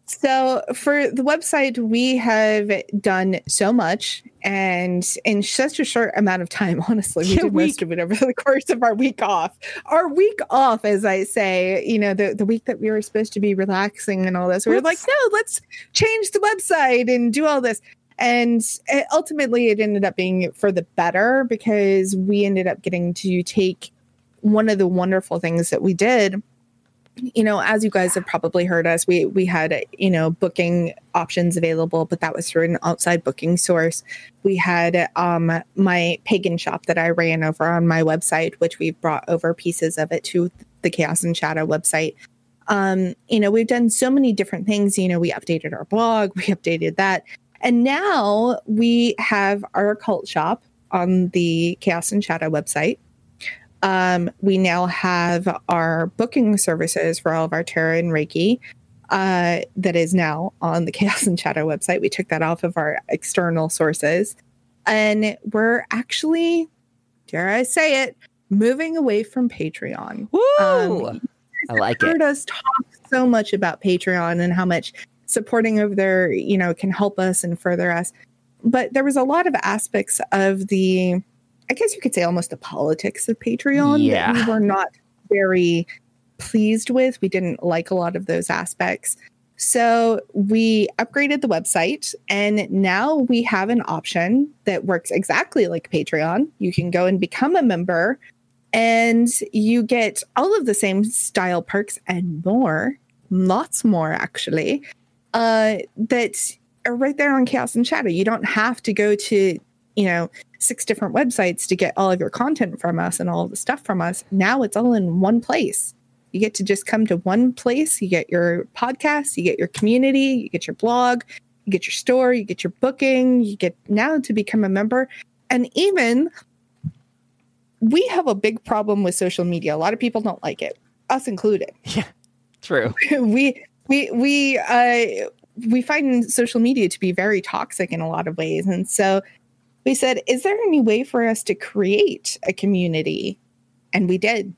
So for the website, we have done so much and in such a short amount of time, honestly, we Yeah, did we- most of it over the course of our week off. Our week off, as I say, you know, the, the week that we were supposed to be relaxing and all this, we were like, no, let's change the website and do all this. And uh, ultimately, it ended up being for the better because we ended up getting to take one of the wonderful things that we did. You know as you guys have probably heard us we we had you know booking options available but that was through an outside booking source. We had um my pagan shop that i ran over on my website which we brought over pieces of it to the chaos and shadow website. Um you know we've done so many different things. You know we updated our blog we updated that and now we have our cult shop on the chaos and shadow website um, we now have our booking services for all of our tarot and Reiki uh, that is now on the Chaos and Shadow website. We took that off of our external sources. And we're actually, dare I say it, moving away from Patreon. Woo! Um, I like heard it. us talk so much about Patreon and how much supporting of their, you know, can help us and further us. But there was a lot of aspects of the, I guess you could say almost the politics of Patreon Yeah. that we were not very pleased with. We didn't like a lot of those aspects. So we upgraded the website and now we have an option that works exactly like Patreon. You can go and become a member and you get all of the same style perks and more, lots more actually, uh, that are right there on Chaos and Shadow. You don't have to go to, you know, six different websites to get all of your content from us and all of the stuff from us. Now it's all in one place. You get to just come to one place. You get your podcast, you get your community, you get your blog, you get your store, you get your booking, you get now to become a member. And even we have a big problem with social media. A lot of people don't like it, us included. Yeah, true. we we we uh we find social media to be very toxic in a lot of ways. And so we said, is there any way for us to create a community? And we did.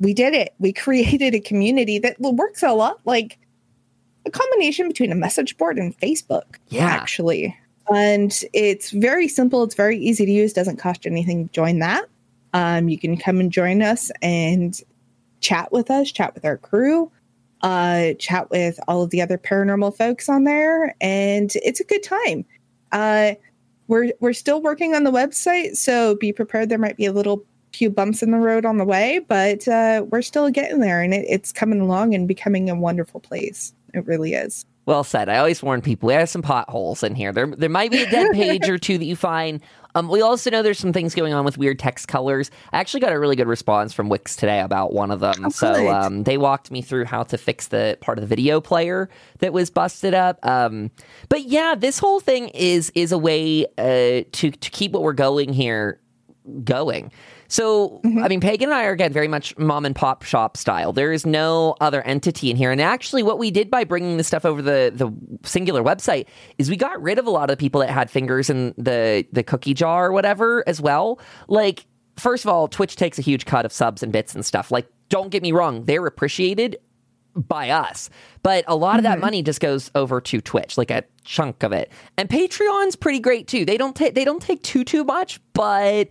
We did it. We created a community that works a lot like a combination between a message board and Facebook, Yeah. actually. And it's very simple. It's very easy to use. Doesn't cost you anything to join that. Um, you can come and join us and chat with us, chat with our crew, uh, chat with all of the other paranormal folks on there, and it's a good time. Uh, we're we're still working on the website, so be prepared. There might be a little few bumps in the road on the way, but uh, we're still getting there, and it, it's coming along and becoming a wonderful place. It really is. Well said. I always warn people we have some potholes in here. There, there might be a dead page or two that you find. Um, we also know there's some things going on with weird text colors. I actually got a really good response from Wix today about one of them. Oh, so um, they walked me through how to fix the part of the video player that was busted up. Um, but yeah, this whole thing is is a way uh, to to keep what we're going here going. So, mm-hmm. I mean, Pagan and I are again very much mom and pop shop style. There is no other entity in here. And actually, what we did by bringing this stuff over the the singular website is we got rid of a lot of the people that had fingers in the the cookie jar or whatever as well. Like, first of all, Twitch takes a huge cut of subs and bits and stuff. Like, don't get me wrong, they're appreciated by us. But a lot of that mm-hmm. money just goes over to Twitch, like a chunk of it. And Patreon's pretty great too. They don't take they don't take too too much, but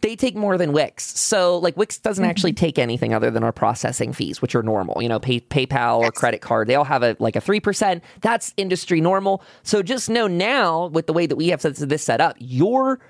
they take more than Wix. So like Wix doesn't mm-hmm. actually take anything other than our processing fees, which are normal. You know, pay, PayPal or credit card, they all have a like a three percent. That's industry normal. So just know now with the way that we have this set up, your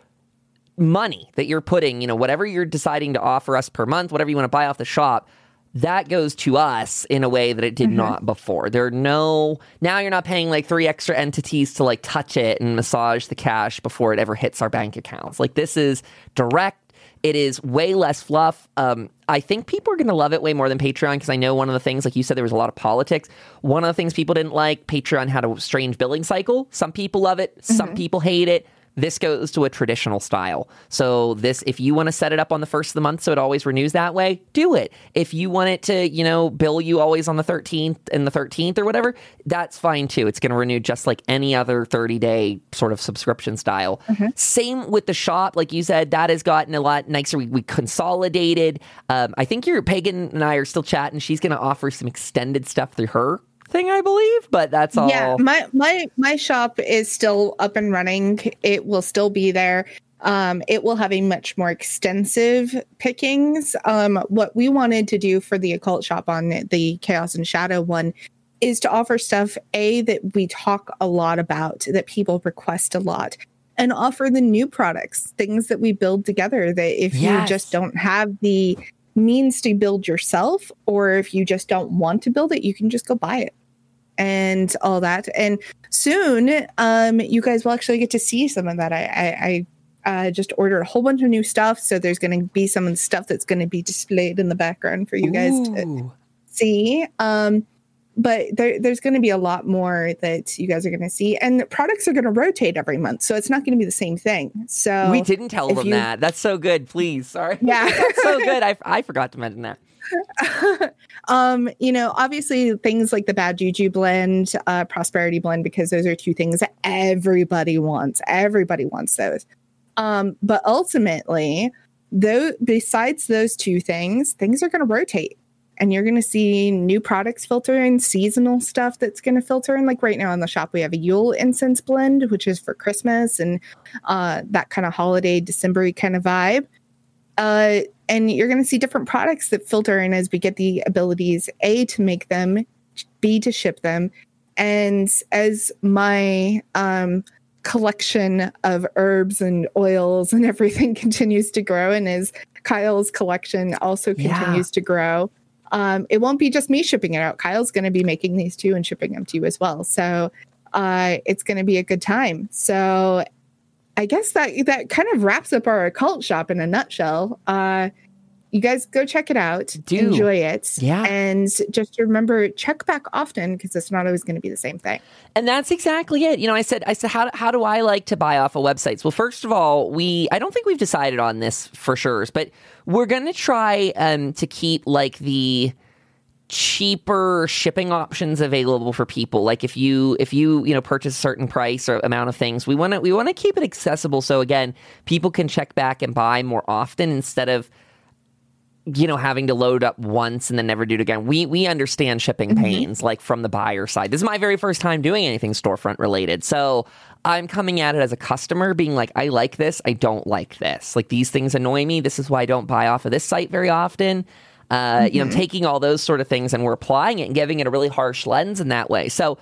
money that you're putting, you know, whatever you're deciding to offer us per month, whatever you want to buy off the shop, that goes to us in a way that it did not before. There are no now you're not paying like three extra entities to like touch it and massage the cash before it ever hits our bank accounts. Like this is direct. It is way less fluff. Um, I think people are going to love it way more than Patreon because I know one of the things, like you said, there was a lot of politics. One of the things people didn't like, Patreon had a strange billing cycle. Some people love it, some people hate it. This goes to a traditional style. So this, if you want to set it up on the first of the month so it always renews that way, do it. If you want it to, you know, bill you always on the 13th and the 13th or whatever, that's fine too. It's going to renew just like any other 30 day sort of subscription style. Mm-hmm. Same with the shop. Like you said, that has gotten a lot nicer. We, we consolidated. Um, I think your Pagan and I are still chatting. She's going to offer some extended stuff through her thing, I believe, but that's all. Yeah, my my my shop is still up and running. It will still be there. Um, it will have a much more extensive pickings. Um, what we wanted to do for the occult shop on the Chaos and Shadow one is to offer stuff a that we talk a lot about that people request a lot and offer the new products things that we build together that if yes. you just don't have the means to build yourself or if you just don't want to build it you can just go buy it and all that. And soon, um, you guys will actually get to see some of that. I, I, I uh, just ordered a whole bunch of new stuff, so there's going to be some of the stuff that's going to be displayed in the background for you guys Ooh. to see. Um, but there, there's going to be a lot more that you guys are going to see, and products are going to rotate every month, so it's not going to be the same thing. So we didn't tell them you, that. That's so good. Please, sorry. Yeah, so good. I, I forgot to mention that. um, you know, obviously things like the bad juju blend, uh, prosperity blend, because those are two things that everybody wants. Everybody wants those. Um, but ultimately, though, besides those two things, things are going to rotate. And you're going to see new products filter in, seasonal stuff that's going to filter in. Like right now in the shop, we have a Yule incense blend, which is for Christmas and uh, that kind of holiday, December kind of vibe. Uh, and you're going to see different products that filter in as we get the abilities a to make them b to ship them and as my um, collection of herbs and oils and everything continues to grow and as kyle's collection also continues yeah. to grow um, it won't be just me shipping it out. Kyle's going to be making these too and shipping them to you as well. So uh, it's going to be a good time. So I guess that that kind of wraps up our occult shop in a nutshell. Uh, you guys go check it out, Do. enjoy it, yeah, and just remember check back often because it's not always going to be the same thing. And that's exactly it. You know, I said, I said, how how do I like to buy off of websites? Well, first of all, we I don't think we've decided on this for sure, but we're going to try um, to keep like the cheaper shipping options available for people like if you if you you know purchase a certain price or amount of things we want to we want to keep it accessible so again people can check back and buy more often instead of you know having to load up once and then never do it again we we understand shipping mm-hmm. pains like from the buyer side this is my very first time doing anything storefront related so i'm coming at it as a customer being like i like this i don't like this like these things annoy me this is why i don't buy off of this site very often uh, mm-hmm. you know, mm-hmm. taking all those sort of things and we're applying it and giving it a really harsh lens in that way. So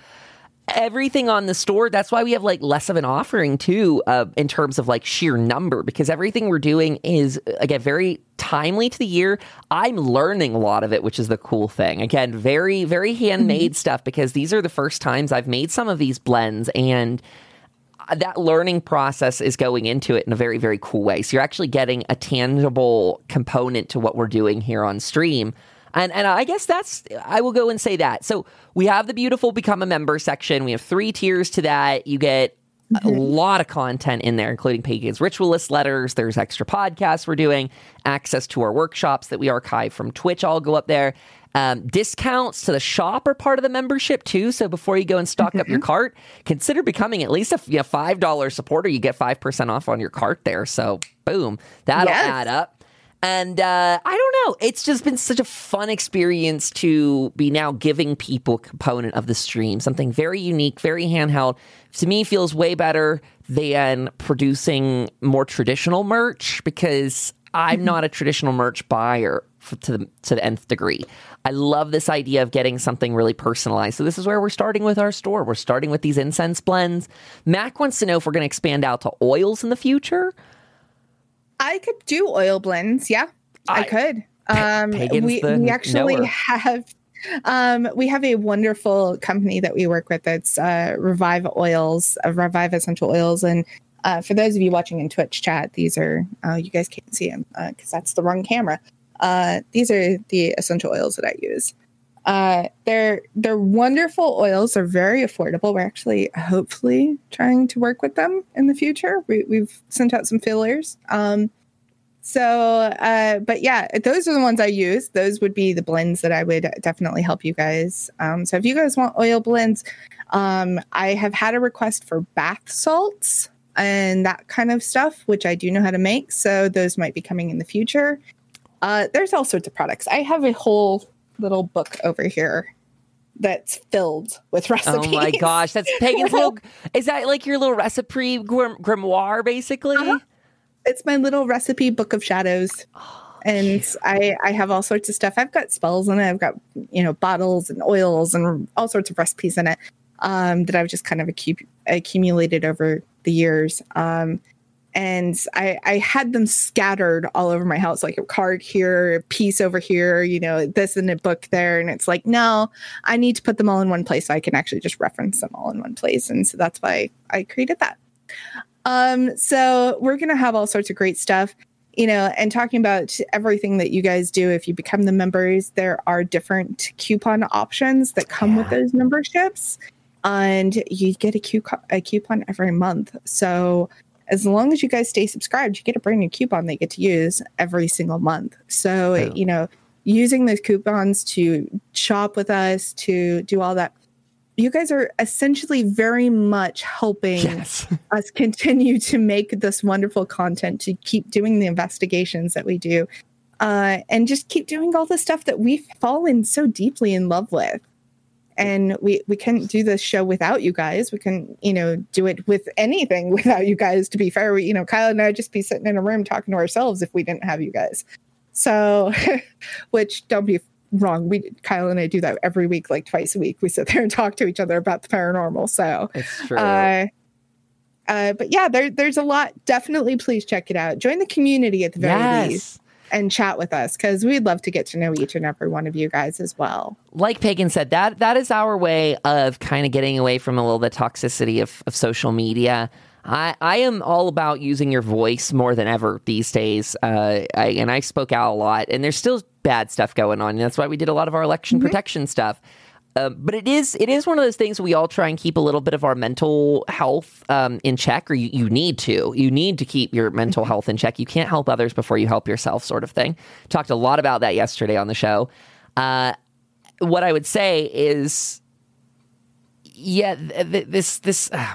everything on the store that's why we have like less of an offering too uh, in terms of like sheer number because everything we're doing is again very timely to the year i'm learning a lot of it which is the cool thing again very very handmade mm-hmm. stuff because these are the first times i've made some of these blends and that learning process is going into it in a very, very cool way. So you're actually getting a tangible component to what we're doing here on stream. And, and I guess that's, I will go and say that. So we have the beautiful become a member section. We have three tiers to that. You get mm-hmm. a lot of content in there, including Pagan's ritualist letters. There's extra podcasts we're doing, access to our workshops that we archive from Twitch all go up there. Um, discounts to the shop are part of the membership too. So before you go and stock mm-hmm. up your mm-hmm. cart, consider becoming at least a you know, five dollar supporter. You get five percent off on your cart there. So boom, that'll yes. add up. And uh, I don't know. It's just been such a fun experience to be now giving people a component of the stream, something very unique, very handheld. To me, feels way better than producing more traditional merch because I'm not a traditional merch buyer to the to the nth degree. I love this idea of getting something really personalized. So this is where we're starting with our store. We're starting with these incense blends. Mac wants to know if we're going to expand out to oils in the future. I could do oil blends. Yeah, I, I could. Um, we we actually knower. have um, we have a wonderful company that we work with that's uh, Revive Oils, uh, Revive Essential Oils, and uh, for those of you watching in Twitch chat, these are uh, you guys can't see them because uh, that's the wrong camera. Uh, these are the essential oils that I use. Uh, they're they're wonderful oils. They're very affordable. We're actually hopefully trying to work with them in the future. We, we've sent out some fillers. Um, so, uh, but yeah, those are the ones I use. Those would be the blends that I would definitely help you guys. Um, so if you guys want oil blends, um, I have had a request for bath salts and that kind of stuff, which I do know how to make. So those might be coming in the future. Uh, there's all sorts of products. I have a whole little book over here that's filled with recipes. Oh my gosh, that's Pagan's little. Is that like your little recipe grimoire, basically? Uh-huh it's my little recipe book of shadows. Oh, and I, I have all sorts of stuff. I've got spells in it. I've got, you know, bottles and oils and all sorts of recipes in it um, that I've just kind of accumulated over the years. Um, and I, I had them scattered all over my house, like a card here, a piece over here, you know, this in a book there. And it's like, no, I need to put them all in one place so I can actually just reference them all in one place. And so that's why I created that. Um, so we're going to have all sorts of great stuff, you know, and talking about everything that you guys do. If you become the members, there are different coupon options that come yeah. with those memberships, and you get a, coupon, a coupon every month. So as long as you guys stay subscribed, you get a brand new coupon that you get to use every single month. So, yeah. you know, using those coupons to shop with us, to do all that you guys are essentially very much helping yes. us continue to make this wonderful content to keep doing the investigations that we do uh, and just keep doing all the stuff that we've fallen so deeply in love with and we we couldn't do this show without you guys we can you know do it with anything without you guys to be fair we, you know kyle and i just be sitting in a room talking to ourselves if we didn't have you guys so which don't be wrong. We Kyle and I do that every week, like twice a week. We sit there and talk to each other about the paranormal. So it's true. Uh, uh, but yeah, there, there's a lot. Definitely, please check it out. Join the community at the very yes. least and chat with us because we'd love to get to know each and every one of you guys as well. Like Pagan said, that that is our way of kind of getting away from a little the toxicity of, of social media. I, I am all about using your voice more than ever these days. Uh, I, and I spoke out a lot, and there's still bad stuff going on. And that's why we did a lot of our election mm-hmm. protection stuff. Uh, but it is it is one of those things we all try and keep a little bit of our mental health um, in check, or you, you need to. You need to keep your mental mm-hmm. health in check. You can't help others before you help yourself, sort of thing. Talked a lot about that yesterday on the show. Uh, what I would say is, yeah, th- th- this this. Uh,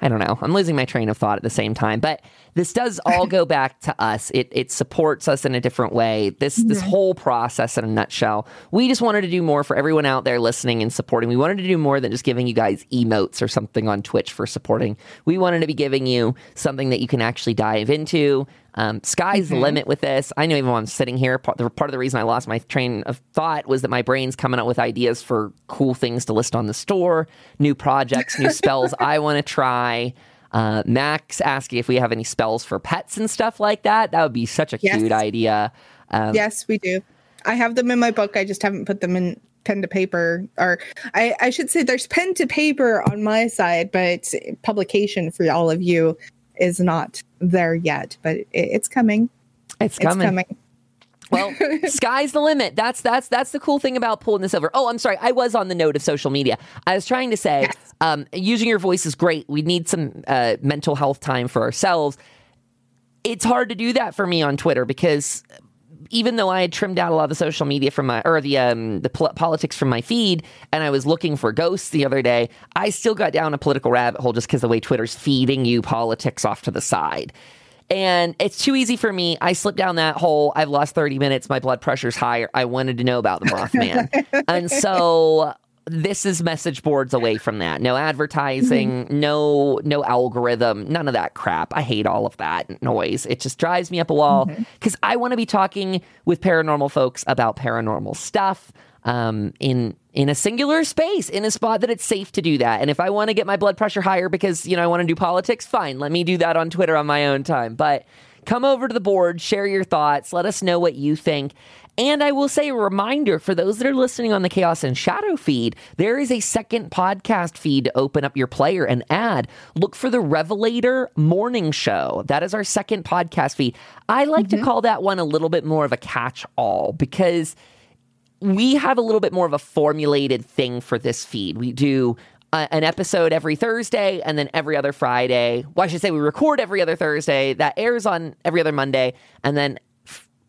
I don't know. I'm losing my train of thought at the same time, but this does all go back to us. It it supports us in a different way. This this whole process in a nutshell. We just wanted to do more for everyone out there listening and supporting. We wanted to do more than just giving you guys emotes or something on Twitch for supporting. We wanted to be giving you something that you can actually dive into. Um, sky's mm-hmm. the limit with this. I know even when I'm sitting here, part, part of the reason I lost my train of thought was that my brain's coming up with ideas for cool things to list on the store, new projects, new spells I want to try. Uh, Max asking if we have any spells for pets and stuff like that. That would be such a yes. cute idea. Um, yes, we do. I have them in my book. I just haven't put them in pen to paper, or I, I should say there's pen to paper on my side, but publication for all of you is not there yet. But it, it's coming. It's coming. It's coming. Well, sky's the limit. That's that's that's the cool thing about pulling this over. Oh, I'm sorry. I was on the note of social media. I was trying to say yes. um, using your voice is great. We need some uh, mental health time for ourselves. It's hard to do that for me on Twitter because even though I had trimmed out a lot of the social media from my or the um, the pol- politics from my feed, and I was looking for ghosts the other day, I still got down a political rabbit hole just because the way Twitter's feeding you politics off to the side. And it's too easy for me. I slipped down that hole. I've lost 30 minutes. My blood pressure's higher. I wanted to know about the Mothman. and so this is message boards away from that. No advertising, mm-hmm. no no algorithm, none of that crap. I hate all of that noise. It just drives me up a wall because mm-hmm. I want to be talking with paranormal folks about paranormal stuff um, in in a singular space, in a spot that it's safe to do that. And if I want to get my blood pressure higher because you know I want to do politics, fine, let me do that on Twitter on my own time. But come over to the board, share your thoughts, let us know what you think. And I will say a reminder for those that are listening on the Chaos and Shadow feed, there is a second podcast feed to open up your player and add. Look for the Revelator Morning Show. That is our second podcast feed. I like mm-hmm. to call that one a little bit more of a catch all because we have a little bit more of a formulated thing for this feed. We do uh, an episode every Thursday and then every other Friday. Well, I should say we record every other Thursday. That airs on every other Monday. And then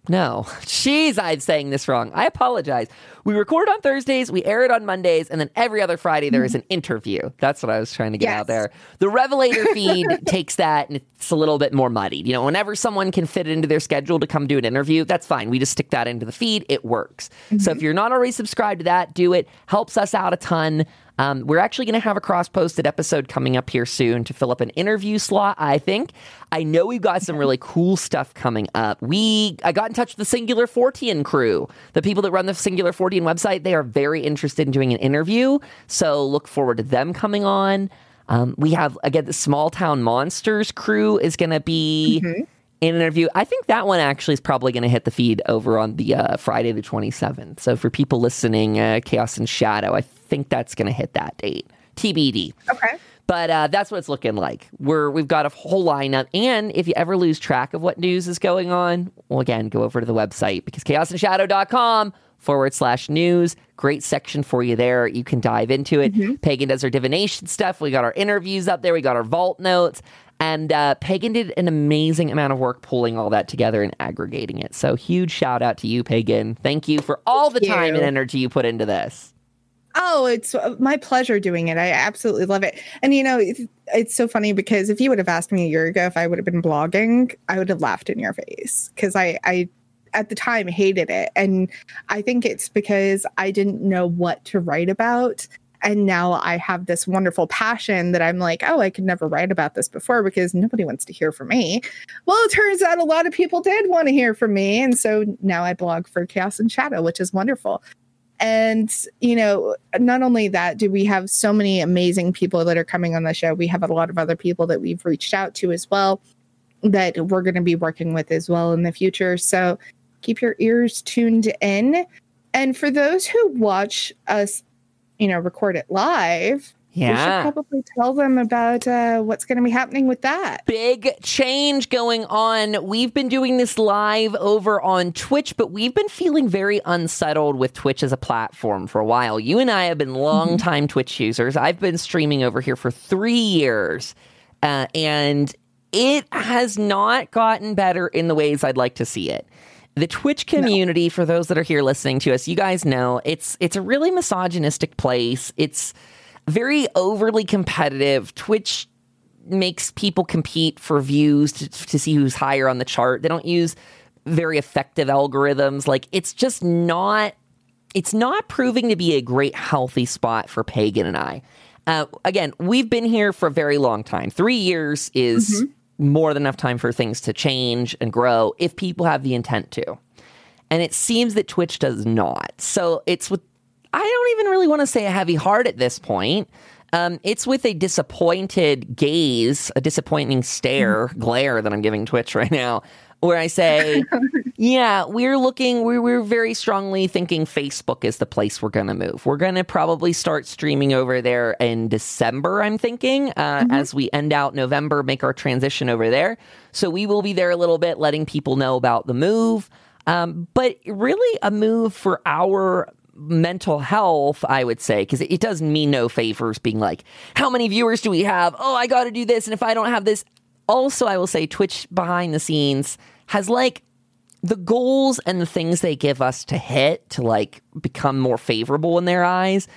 no. Jeez, I'm saying this wrong. I apologize. We record on Thursdays, we air it on Mondays, and then every other Friday there is an mm-hmm. interview. That's what I was trying to get Yes. out there. The Revelator feed takes that and it's a little bit more muddied. You know, whenever someone can fit it into their schedule to come do an interview, that's fine. We just stick that into the feed. It works. So mm-hmm. if you're not already subscribed to that, do it. Helps us out a ton. Um, we're actually going to have a cross posted episode coming up here soon to fill up an interview slot, I think. I know we've got some really cool stuff coming up. We I got in touch with the Singular Fortean crew, the people that run the Singular Fortean website. They are very interested in doing an interview, so look forward to them coming on. Um, we have again the Small Town Monsters crew is going to be in an interview. I think that one actually is probably going to hit the feed over on the uh, Friday the 27th. So for people listening, uh, Chaos and Shadow, I think that's going to hit that date. TBD. Okay. But uh, that's what it's looking like. We're we've got a whole lineup, and if you ever lose track of what news is going on, well, again, go over to the website because chaosandshadow.com forward slash news. Great section for you there. You can dive into it. Pagan does our divination stuff. We got our interviews up there. We got our vault notes. And uh, Pagan did an amazing amount of work pulling all that together and aggregating it. So huge shout out to you, Pagan. Thank you for all the Thank time and energy you put into this. Oh, it's uh, my pleasure doing it. I absolutely love it. And you know, it's, it's so funny because if you would have asked me a year ago if I would have been blogging, I would have laughed in your face because I, I, at the time hated it, and I think it's because I didn't know what to write about. And now I have this wonderful passion that I'm like, oh, I could never write about this before because nobody wants to hear from me. Well, it turns out a lot of people did want to hear from me. And so now I blog for Chaos and Shadow, which is wonderful. And, you know, not only that, do we have so many amazing people that are coming on the show? We have a lot of other people that we've reached out to as well that we're going to be working with as well in the future. So keep your ears tuned in. And for those who watch us, you know, record it live, we Yeah. should probably tell them about uh, what's going to be happening with that. big change going on. We've been doing this live over on Twitch, but we've been feeling very unsettled with Twitch as a platform for a while. You and I have been longtime Twitch users. I've been streaming over here for three years, uh, and it has not gotten better in the ways I'd like to see it. The Twitch community, for those that are here listening to us, you guys know it's it's a really misogynistic place. It's very overly competitive. Twitch makes people compete for views to, to see who's higher on the chart. They don't use very effective algorithms. Like it's just not it's not proving to be a great healthy spot for Pagan and I. Uh, again, we've been here for a very long time. Three years is more than enough time for things to change and grow if people have the intent to. And it seems that Twitch does not. So it's with, I don't even really want to say a heavy heart at this point. Um, it's with a disappointed gaze, a disappointing stare, glare that I'm giving Twitch right now, where I say, yeah, we're looking, we're, we're very strongly thinking Facebook is the place we're going to move. We're going to probably start streaming over there in December, I'm thinking, uh, as we end out November, make our transition over there. So we will be there a little bit, letting people know about the move. Um, but really, a move for our mental health, I would say, because it does me no favors being like, how many viewers do we have? Oh, I got to do this. And if I don't have this, also, I will say Twitch behind the scenes has like the goals and the things they give us to hit to like become more favorable in their eyes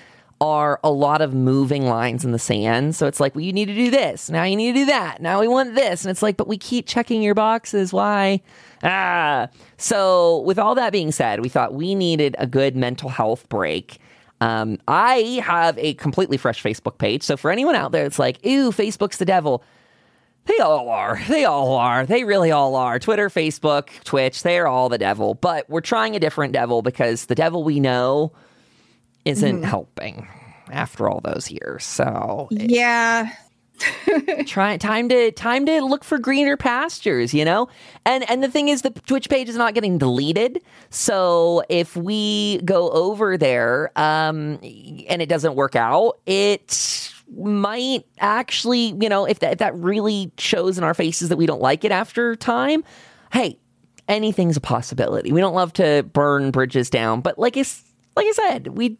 are a lot of moving lines in the sand. So it's like, well, you need to do this. Now you need to do that. Now we want this. And it's like, but we keep checking your boxes. Why? Ah. So with all that being said, we thought we needed a good mental health break. Um, I have a completely fresh Facebook page. So for anyone out there, it's like, ew, Facebook's the devil. They all are. They all are. They really all are. Twitter, Facebook, Twitch, they're all the devil. But we're trying a different devil because the devil we know isn't helping after all those years. So Yeah. try time to time to look for greener pastures, you know? And and the thing is the Twitch page is not getting deleted. So if we go over there um and it doesn't work out, it might actually, you know, if that if that really shows in our faces that we don't like it after time, hey, anything's a possibility. We don't love to burn bridges down, but like it's like I said, we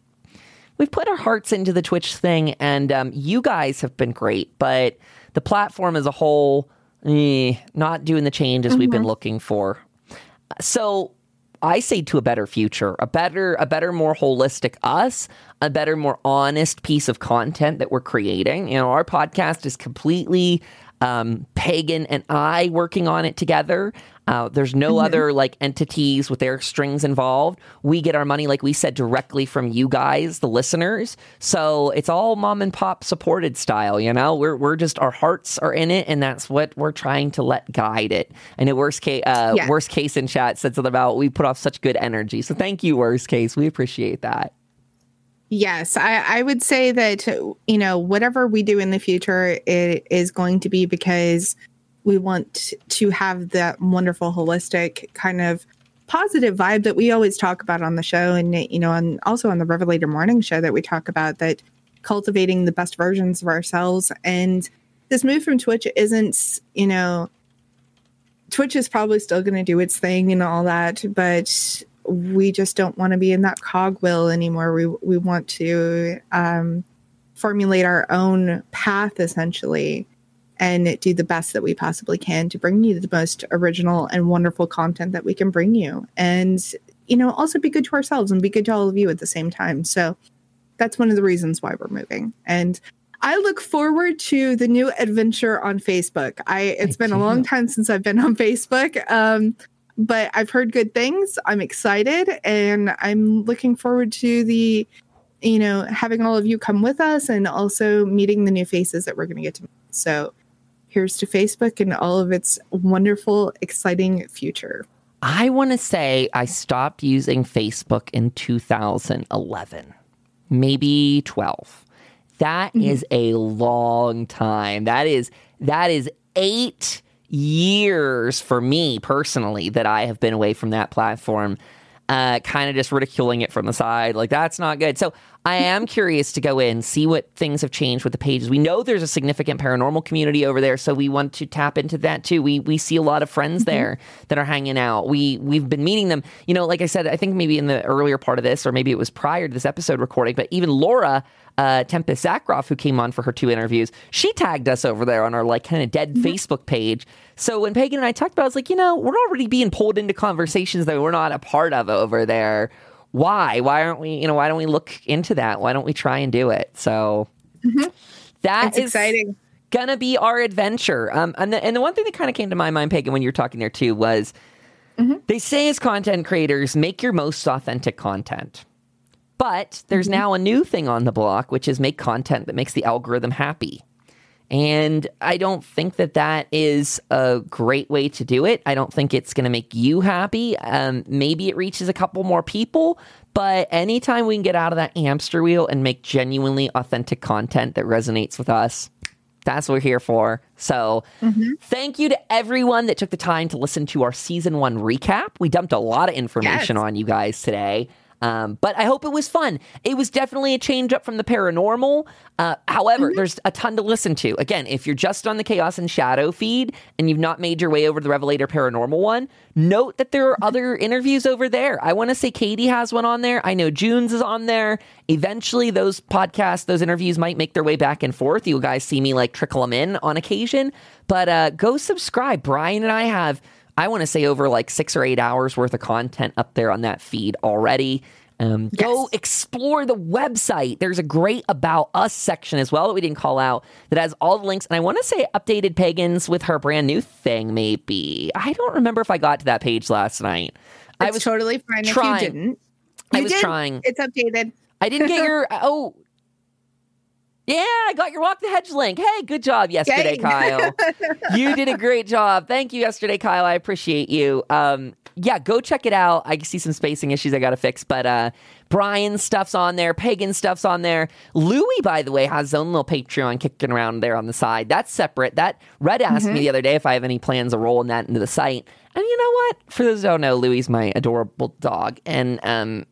we've put our hearts into the Twitch thing, and um, you guys have been great, but the platform as a whole, eh, not doing the changes we've been looking for. So I say to a better future, a better, a better, more holistic us, a better, more honest piece of content that we're creating. You know, our podcast is completely um, Pagan and I working on it together. Uh, there's no other like entities with their strings involved. We get our money, like we said, directly from you guys, the listeners. So it's all mom and pop supported style. You know, we're we're just our hearts are in it, and that's what we're trying to let guide it. And in worst case, uh, Yeah. worst case in chat said something about we put off such good energy. So thank you, worst case. We appreciate that. Yes, I, I would say that you know whatever we do in the future, it is going to be because we want to have that wonderful holistic kind of positive vibe that we always talk about on the show, and you know, and also on the Revelator Morning Show that we talk about that cultivating the best versions of ourselves. And this move from Twitch isn't, you know, Twitch is probably still going to do its thing and all that, but we just don't want to be in that cogwheel anymore. We we want to um, formulate our own path essentially, and do the best that we possibly can to bring you the most original and wonderful content that we can bring you, and you know also be good to ourselves and be good to all of you at the same time. So that's one of the reasons why we're moving and. I look forward to the new adventure on Facebook. I it's Me been a long time since I've been on Facebook. Um, but I've heard good things. I'm excited and I'm looking forward to the, you know, having all of you come with us and also meeting the new faces that we're going to get to meet. So here's to Facebook and all of its wonderful, exciting future. I want to say I stopped using Facebook in 2011, maybe 12. That is a long time. That is that is 8 years for me personally that I have been away from that platform. Uh, kind of just ridiculing it from the side. Like, that's not good. So, I am curious to go in, see what things have changed with the pages. We know there's a significant paranormal community over there, so we want to tap into that too. We we see a lot of friends there that are hanging out. We we've been meeting them. You know, like I said, I think maybe in the earlier part of this, or maybe it was prior to this episode recording, but even Laura uh, Tempest Zakroff, who came on for her two interviews, she tagged us over there on our like kind of dead Facebook page. So when Pagan and I talked about, it, I was like, you know, we're already being pulled into conversations that we're not a part of over there. Why? Why aren't we? You know, why don't we look into that? Why don't we try and do it? So mm-hmm. that It's is exciting. gonna be our adventure. Um, and the, and the one thing that kind of came to my mind, Pagan, when you were talking there too, was mm-hmm. they say as content creators, make your most authentic content. But there's mm-hmm. now a new thing on the block, which is make content that makes the algorithm happy. And I don't think that that is a great way to do it. I don't think it's going to make you happy. Um, maybe it reaches a couple more people, but anytime we can get out of that hamster wheel and make genuinely authentic content that resonates with us, that's what we're here for. So, thank you to everyone that took the time to listen to our season one recap. We dumped a lot of information Yes. on you guys today. Um, but I hope it was fun. It was definitely a change up from the paranormal. Uh, however, there's a ton to listen to. Again, if you're just on the Chaos and Shadow feed and you've not made your way over to the Revelator Paranormal one, note that there are other interviews over there. I want to say Katie has one on there. I know June's is on there. Eventually, those podcasts, those interviews might make their way back and forth. You guys see me like trickle them in on occasion. But uh, go subscribe. Brian and I have I want to say over like six or eight hours worth of content up there on that feed already. Um, Go explore the website. There's a great About Us section as well that we didn't call out that has all the links. And I want to say updated Pagans with her brand new thing, maybe. I don't remember if I got to that page last night. I was totally fine trying. if you didn't. I was did. trying. It's updated. I didn't get your oh. Yeah, I got your walk the hedge link. Hey, good job yesterday, Yay. Kyle. you did a great job. Thank you yesterday, Kyle. I appreciate you. Um, yeah, go check it out. I see some spacing issues I got to fix, but uh, Brian's stuff's on there. Pagan stuff's on there. Louie, by the way, has his own little Patreon kicking around there on the side. That's separate. That Red asked me the other day if I have any plans of rolling that into the site. And you know what? For those who don't know, Louie's my adorable dog, and um,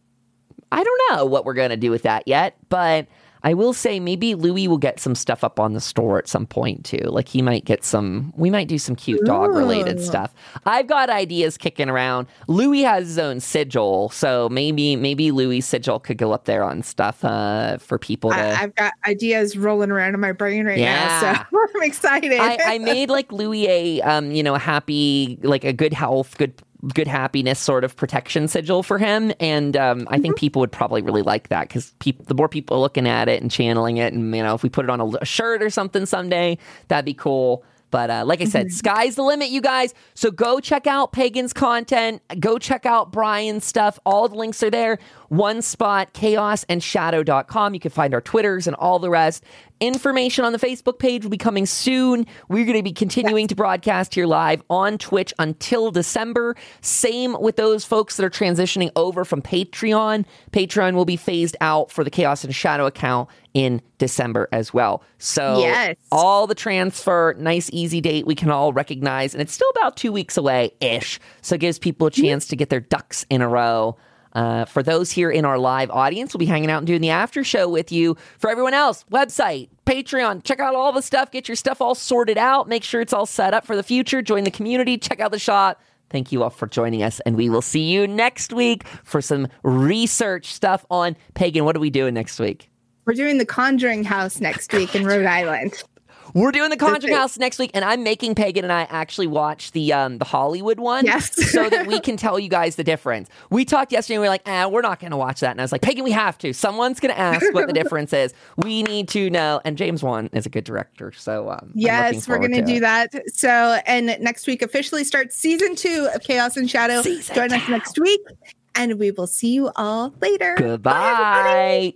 I don't know what we're going to do with that yet, but I will say maybe Louis will get some stuff up on the store at some point too. Like he might get some, we might do some cute dog related stuff. I've got ideas kicking around. Louis has his own sigil, so maybe maybe Louis sigil could go up there on stuff uh, for people to. I, I've got ideas rolling around in my brain right Yeah. now, so I'm excited. I, I made like Louis a um, you know, happy like a good health, good good happiness sort of protection sigil for him, and um, I think people would probably really like that because peop- the more people are looking at it and channeling it, and you know, if we put it on a, a shirt or something someday, that'd be cool. But uh, like I said, sky's the limit, you guys. So go check out Pagan's content. Go check out Brian's stuff. All the links are there. One spot, chaosandshadow.com. You can find our Twitters and all the rest. Information on the Facebook page will be coming soon. We're going to be continuing to broadcast here live on Twitch until December. Same with those folks that are transitioning over from Patreon. Patreon will be phased out for the Chaos and Shadow account in December as well. So Yes. all the transfer, nice easy date we can all recognize, and it's still about two weeks away ish. So it gives people a chance to get their ducks in a row. Uh, for those here in our live audience, we'll be hanging out and doing the after show with you. For everyone else, website, Patreon, check out all the stuff, get your stuff all sorted out, make sure it's all set up for the future, join the community, check out the shop. Thank you all for joining us, and we will see you next week for some research stuff on Pagan. What are we doing next week? We're doing the Conjuring House next week in Rhode Island. We're doing the Conjuring. House next week, and I'm making Pagan and I actually watch the um the Hollywood one, Yes. so that we can tell you guys the difference. We talked yesterday, and we were like, ah, we're not going to watch that, and I was like, Pagan, we have to. Someone's going to ask what the difference is. We need to know. And James Wan is a good director, so um, Yes, we're going to do it. that. So, and next week officially starts season two of Chaos and Shadow. Season Join us next week, and we will see you all later. Bye. Goodbye.